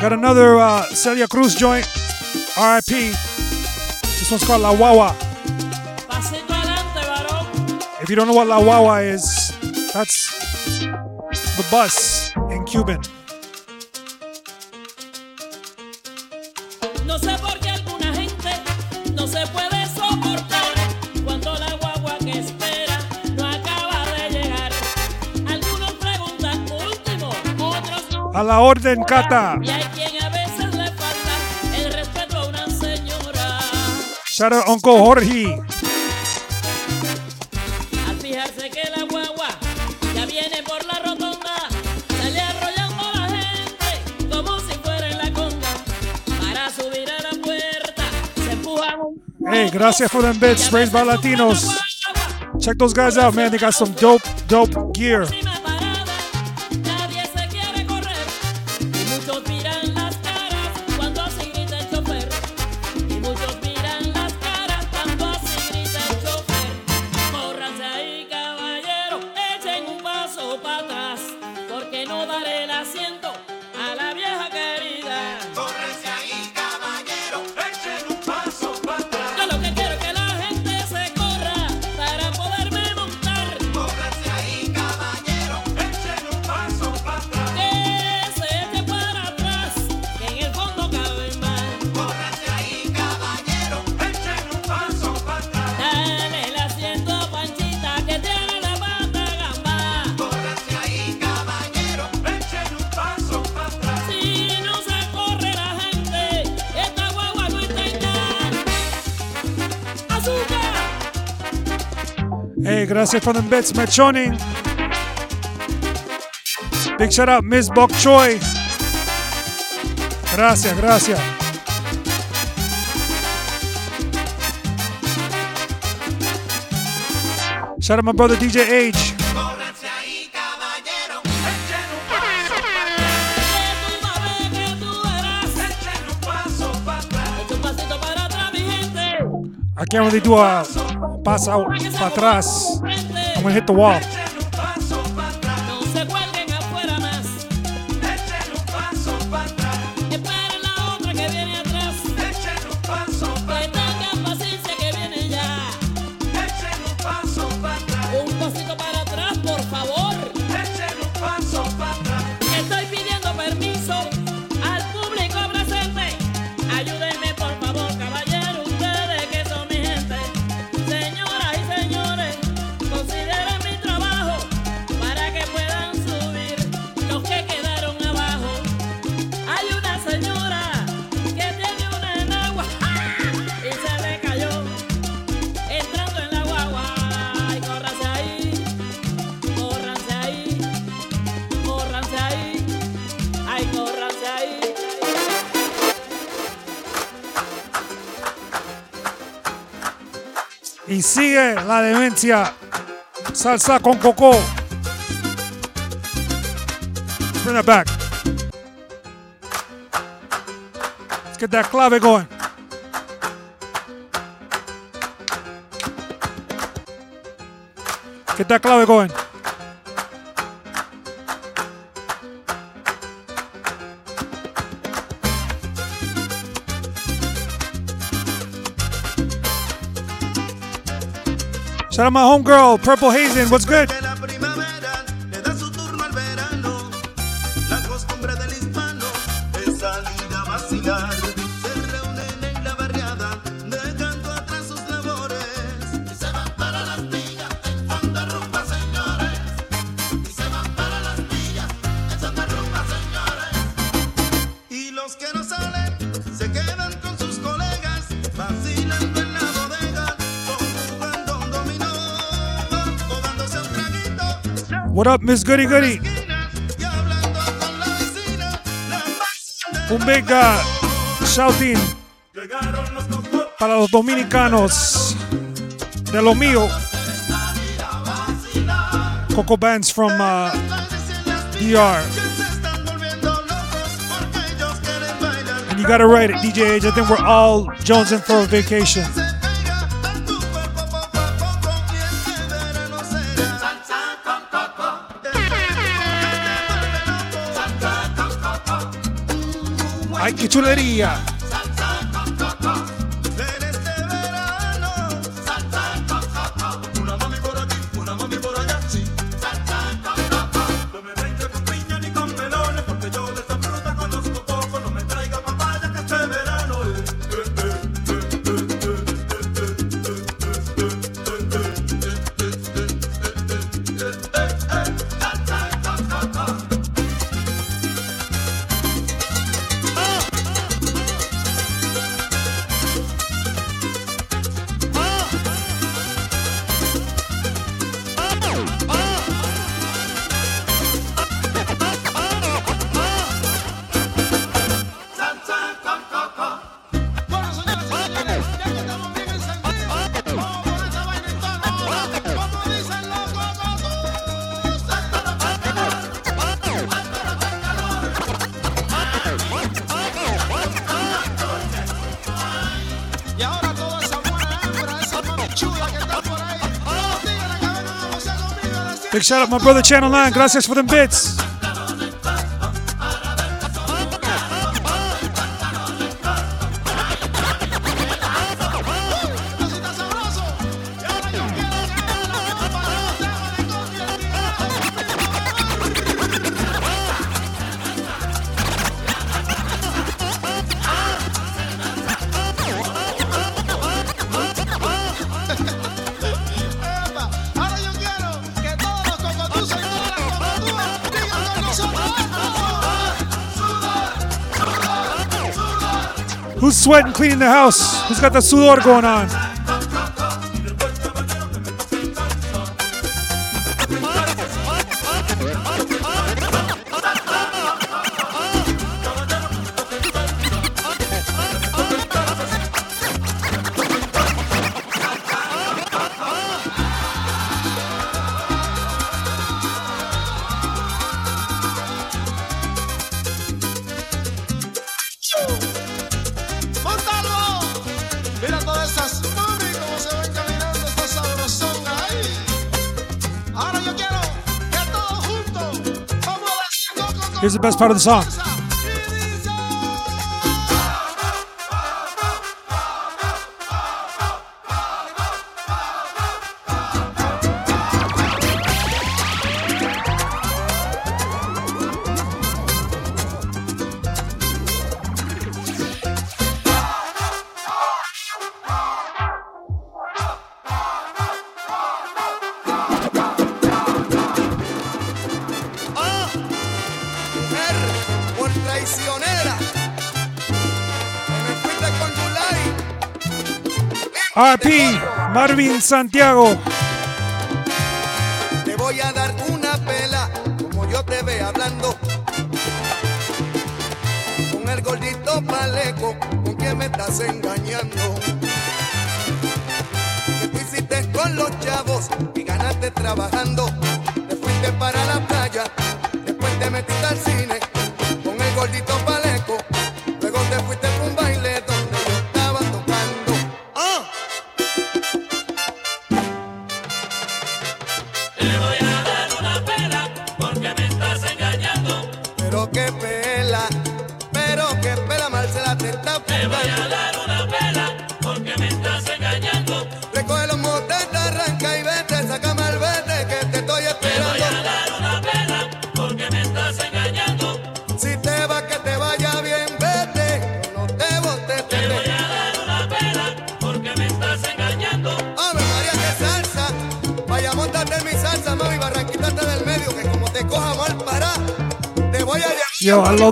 Got another uh, Celia Cruz joint, RIP. This one's called La Wawa. If you don't know what La Wawa is, that's the bus in Cuban. No sé por qué Shout out Uncle Jorge. Al fijarse que la guagua ya viene por la rotonda, sale arrollando a la gente como si fuera en la conga. Para subir a la puerta, se empujan un Hey, gracias for them bits. Raised by Latinos. Check those guys out, man. They got some dope, dope gear. For them bits, Mechoning. Big shout out, Miss Bok Choi. Gracias, gracias. Shout out my brother DJ H. I can't really do a pass out para atrás. Gonna hit the wall. La demencia. Salsa con coco. Bring that back. Let's get that clave going. Get that clave going. Shout out my homegirl, Purple Hazen. What's good? Miss Goody Goody? Un big shouting para los dominicanos de lo mío. Coco Bands from uh, DR. And you gotta write it, DJ Age. I think we're all jonesing for a vacation. Chulería! Shout out my brother Channel 9. Gracias for them bits. Sweating cleaning the house? Who's got the sudor going on? Here's the best part of the song. Marvin Santiago. Te voy a dar una pela, como yo te ve hablando. Con el gordito paleco, con que me estás engañando. Te hiciste con los chavos y ganaste trabajando.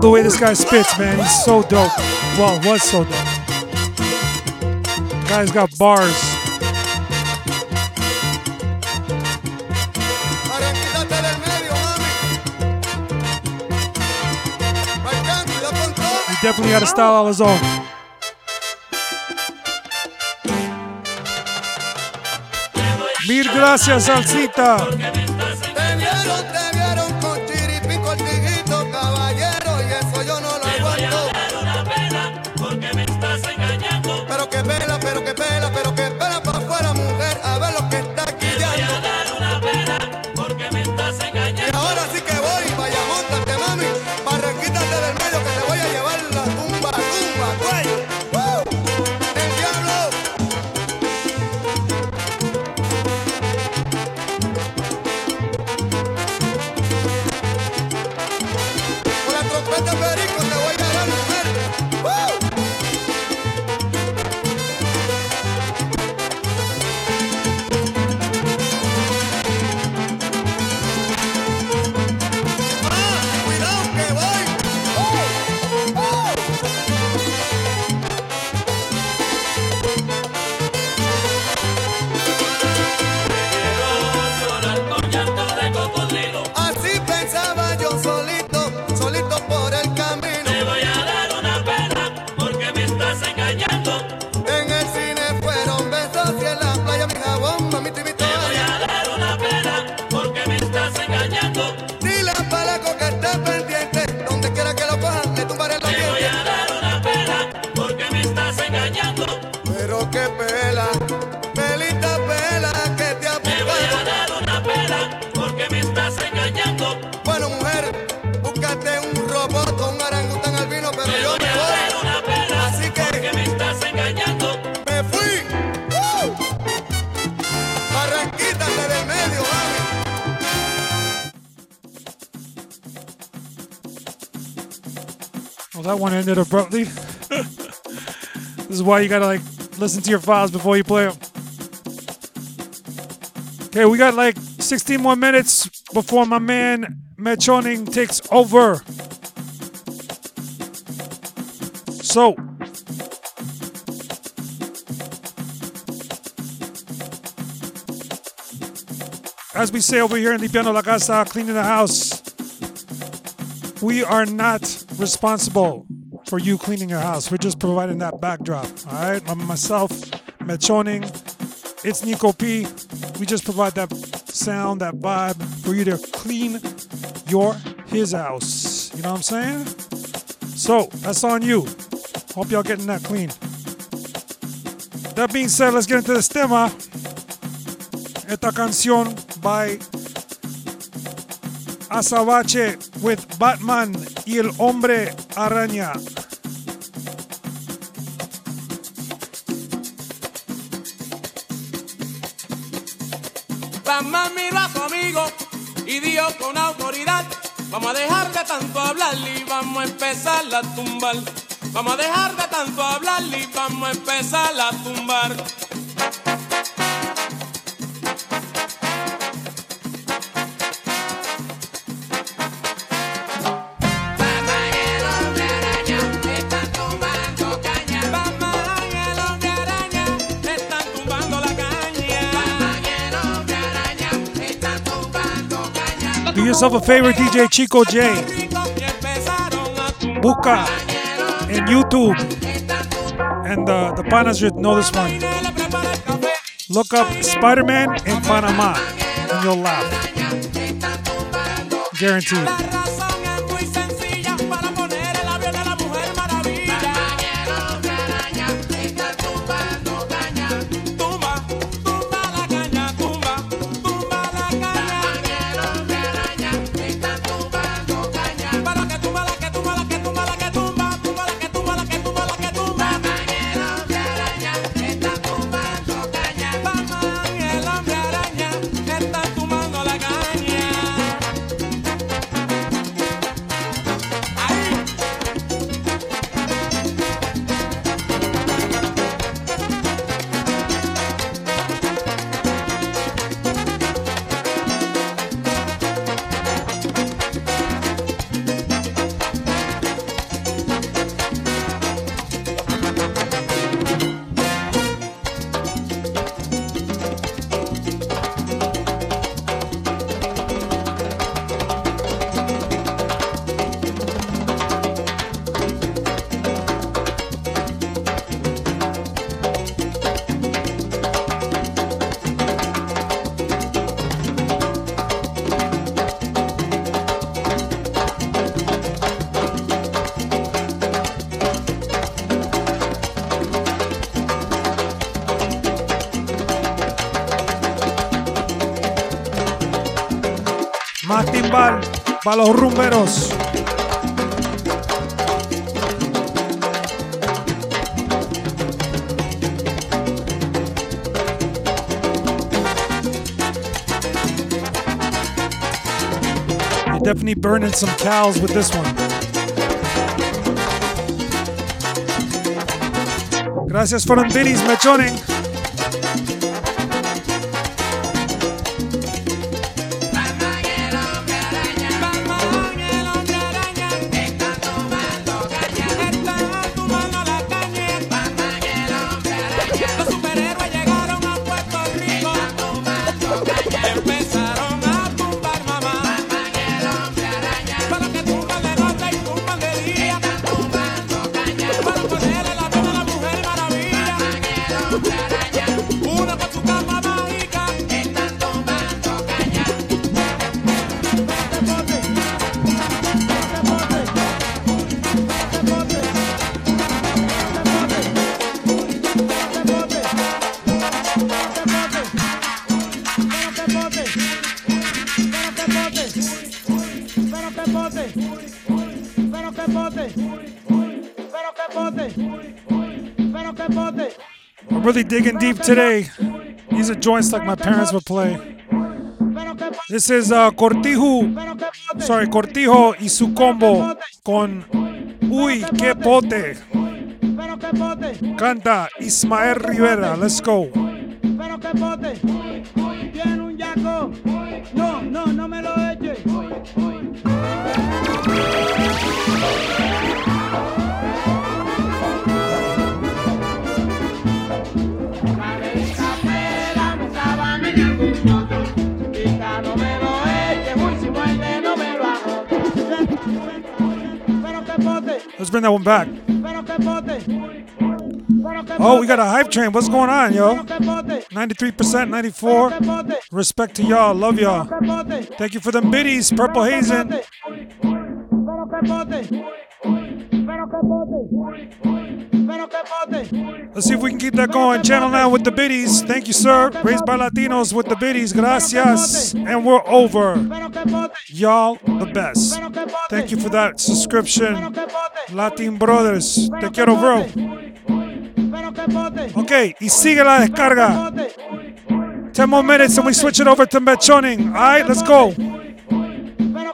the way this guy spits, man. He's so dope. Well, was so dope. Guy's got bars. He definitely got a style all his own. Mil gracias, Salsita. ended abruptly. this is why you gotta like listen to your files before you play them. Okay, we got like 16 more minutes before my man Mechoning takes over. So, as we say over here in Limpiando La Casa, cleaning the house, we are not responsible for you cleaning your house. We're just providing that backdrop. All right, I'm myself, Mechoning, it's Nico P. We just provide that sound, that vibe for you to clean your his house. You know what I'm saying? So that's on you. Hope y'all getting that clean. That being said, let's get into this tema. Esta canción by Azabache with Batman y el Hombre Araña. Batman miró a su amigo y dijo con autoridad, vamos a dejar de tanto hablar y vamos a empezar a tumbar. Vamos a dejar de tanto hablar y vamos a empezar a tumbar. Yourself a favor, DJ Chico J. Buka en YouTube. And uh, the panas should know this one. Look up Spider Man in Panama and you'll laugh. Guaranteed. Timbal para los rumberos. You're definitely burning some cows with this one. Gracias for them biddies, mechoning. Really digging deep today. These are joints like my parents would play. This is uh, Cortijo, sorry, Cortijo y su combo con Uy, que pote. Canta Ismael Rivera. Let's go. Bring that one back. Oh, we got a hype train. What's going on, yo? 93%, 94. Respect to y'all. Love y'all. Thank you for them biddies. Purple Hazen. Let's see if we can keep that going. Channel 9 with the biddies. Thank you, sir. Raised by Latinos with the biddies. Gracias. And we're over. Y'all the best. Thank you for that subscription. Latin Brothers. Te quiero, bro. Ok, y sigue la descarga. 10 more minutes and we switch it over to Mechoning. Alright, let's go.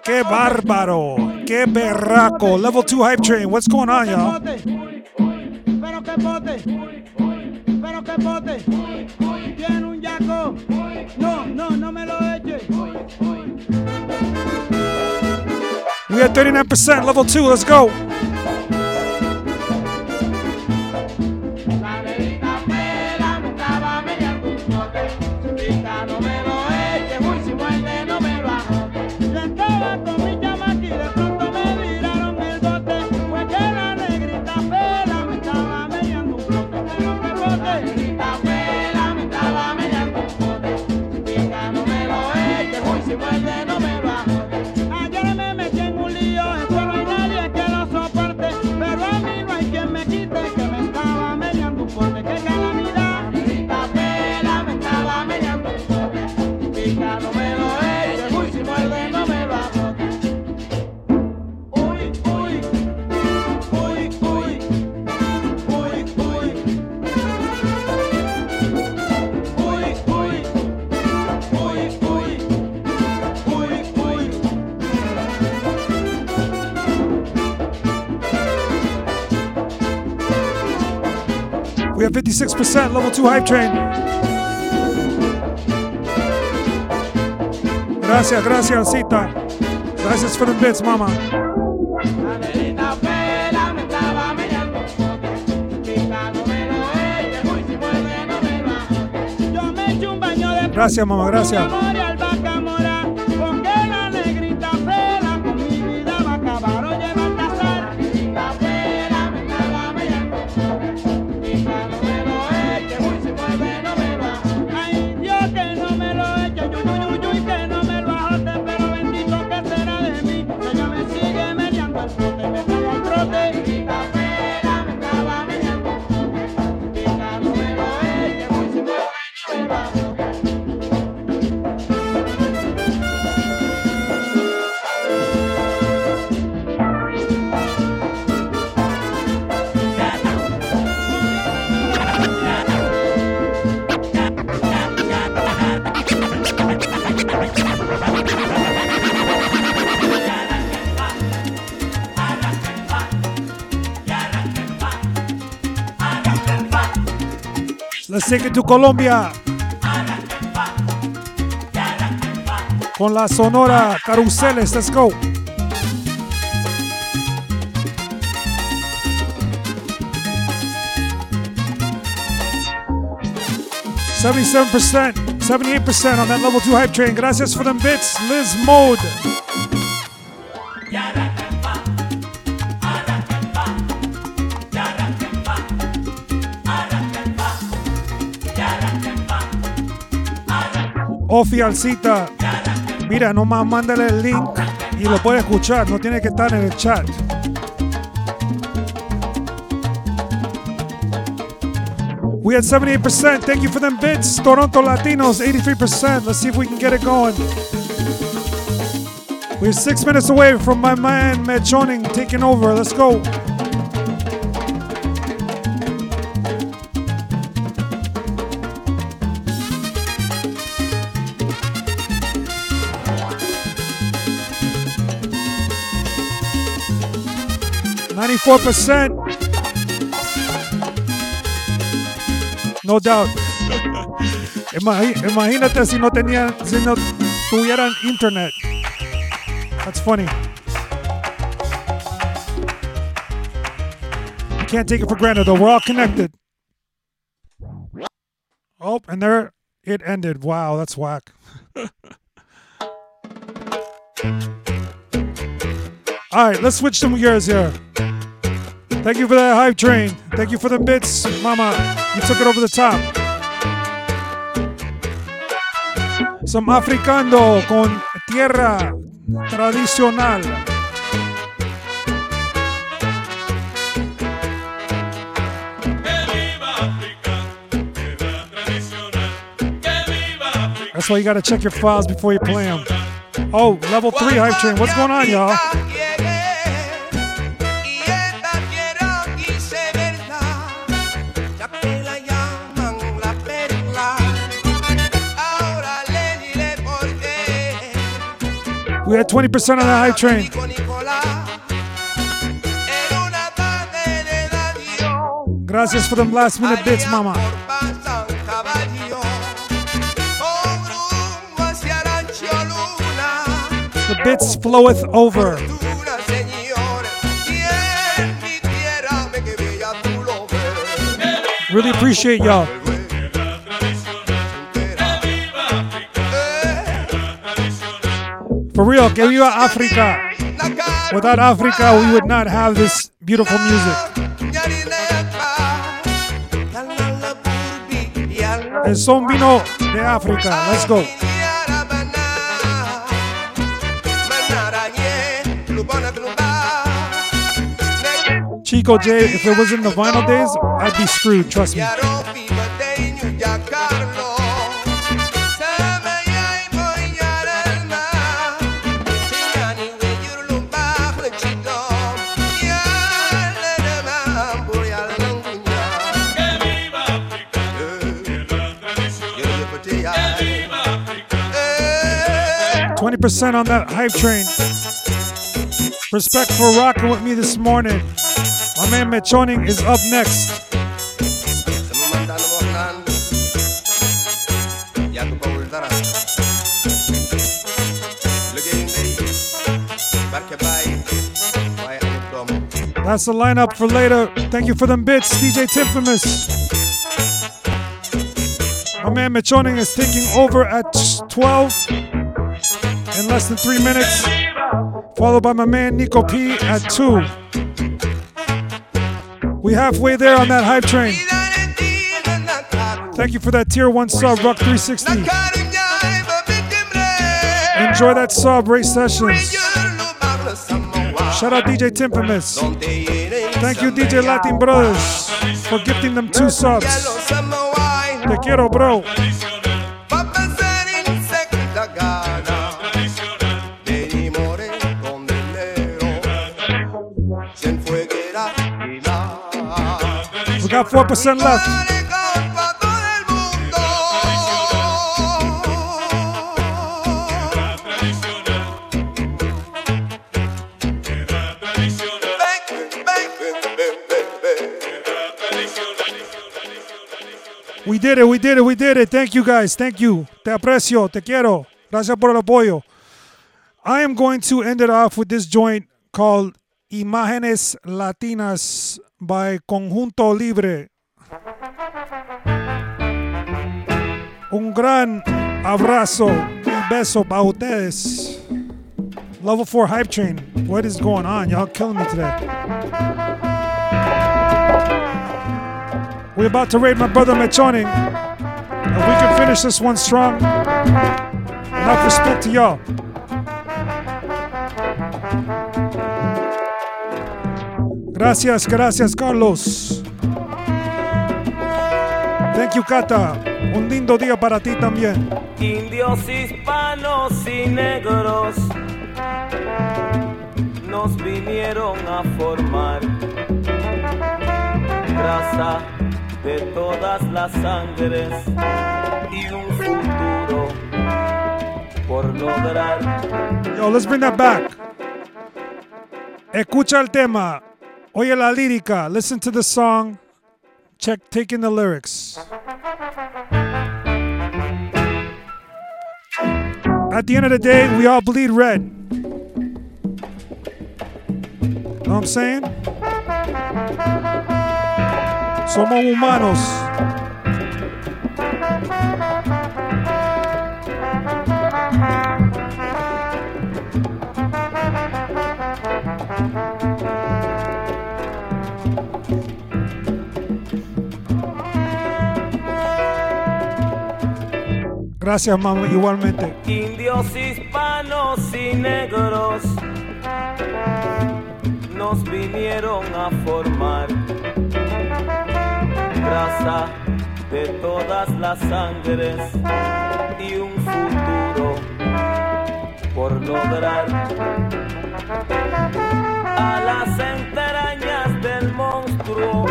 Qué bárbaro. Qué berraco. Level 2 hype train. What's going on, y'all? We at 39%, level 2. Let's go. 100% level 2 hype train. Gracias, gracias, Cita. Gracias for the bits, mama. Gracias, mama, gracias. Take it to Colombia. Con la sonora Carruseles. Let's go. Seventy-seven percent, seventy-eight percent on that level two hype train. Gracias for them bits, Liz Mode. Ofi Alcita. Mira, nomás mándale el link y lo puede escuchar, no tiene que estar en el chat. We had 78%. Thank you for them bits. Toronto Latinos, 83%. Let's see if we can get it going. We're six minutes away from my man Mechoning taking over. Let's go. Ninety-four percent. No doubt. Imagínate si no tenían, si no tuvieran internet. That's funny. You can't take it for granted though. We're all connected. Oh, and there it ended. Wow, that's whack. <laughs> All right, let's switch some gears here. Thank you for that hype train. Thank you for the bits, Mama. You took it over the top. Some africano con tierra tradicional. That's why you gotta check your files before you play them. Oh, level three hype train. What's going on, y'all? We had 20% on the hype train. Gracias for them last minute bits, mama. The bits floweth over. Really appreciate y'all. Real, que viva Africa. Without Africa, we would not have this beautiful music. El son vino de África. Let's go. Chico J, if it was in the vinyl days, I'd be screwed, trust me. Twenty percent on that hype train. Respect for rocking with me this morning. My man Mechoning is up next. That's the lineup for later. Thank you for them bits, DJ Timfamous. My man Mechoning is taking over at 12 in less than three minutes, followed by my man Nico P at 2. We halfway there on that hype train. Thank you for that tier 1 sub, Rock 360. Enjoy that sub, race sessions. Shout out DJ Timfamous. Thank you, DJ Latin Brothers, for gifting them two subs. Te quiero, bro. Got 4% left. We did it, we did it, we did it. Thank you guys. Thank you. Te aprecio, te quiero. Gracias por el apoyo. I am going to end it off with this joint called Imágenes Latinas by Conjunto Libre. Un gran abrazo y beso para ustedes. Level 4 Hype Train. What is going on? Y'all killing me today. We're about to raid my brother Mechoning. If we can finish this one strong, enough respect to y'all. Gracias, gracias, Carlos. Thank you, Kata. Un lindo día para ti también. Indios, hispanos y negros nos vinieron a formar raza de todas las sangres y un futuro por lograr. Yo, let's bring that back. Escucha el tema. Oye la lírica. Listen to the song. Check, take in the lyrics. At the end of the day, we all bleed red. Know what I'm saying? Somos humanos. Gracias, mamá, igualmente. Indios, hispanos y negros nos vinieron a formar raza de todas las sangres y un futuro por lograr a las entrañas del monstruo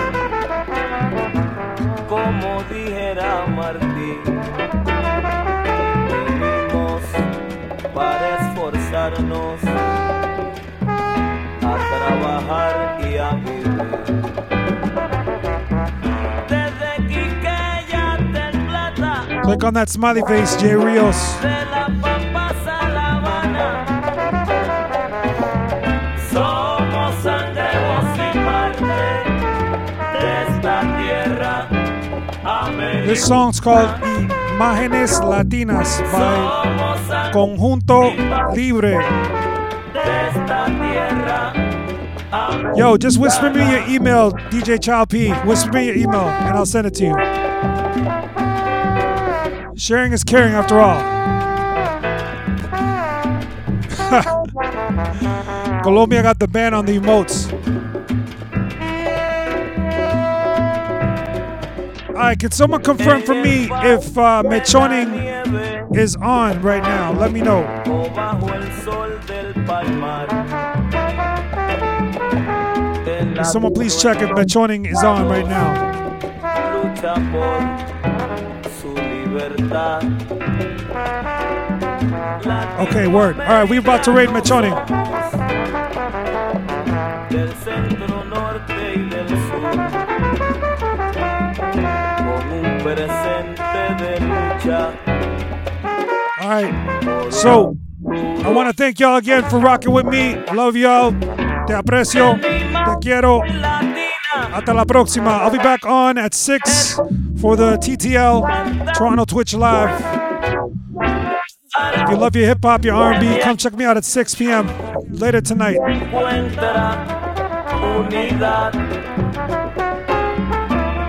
como dijera nos a trabajar y a. Click on that smiley face, Jay Rios. This song's called Imágenes Latinas by Conjunto Libre. Yo, just whisper me your email, DJ Child P. Whisper me your email, and I'll send it to you. Sharing is caring, after all. <laughs> Colombia got the ban on the emotes. Can someone confirm for me if uh, Mechoning is on right now? Let me know. Can someone please check if Mechoning is on right now? Okay, word. All right, we're about to raid Mechoning. All right. So, I want to thank y'all again for rocking with me. Love y'all. Te aprecio. Te quiero. Hasta la próxima. I'll be back on at 6 for the TTL Toronto Twitch Live. If you love your hip hop, your R&B, come check me out at 6 p.m. later tonight.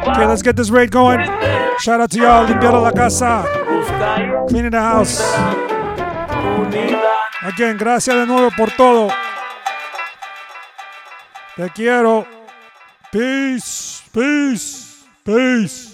Okay, let's get this raid going. Shout out to y'all. Limpiando la casa. The house. Again, gracias de nuevo por todo. Te quiero. Peace. Peace. Peace.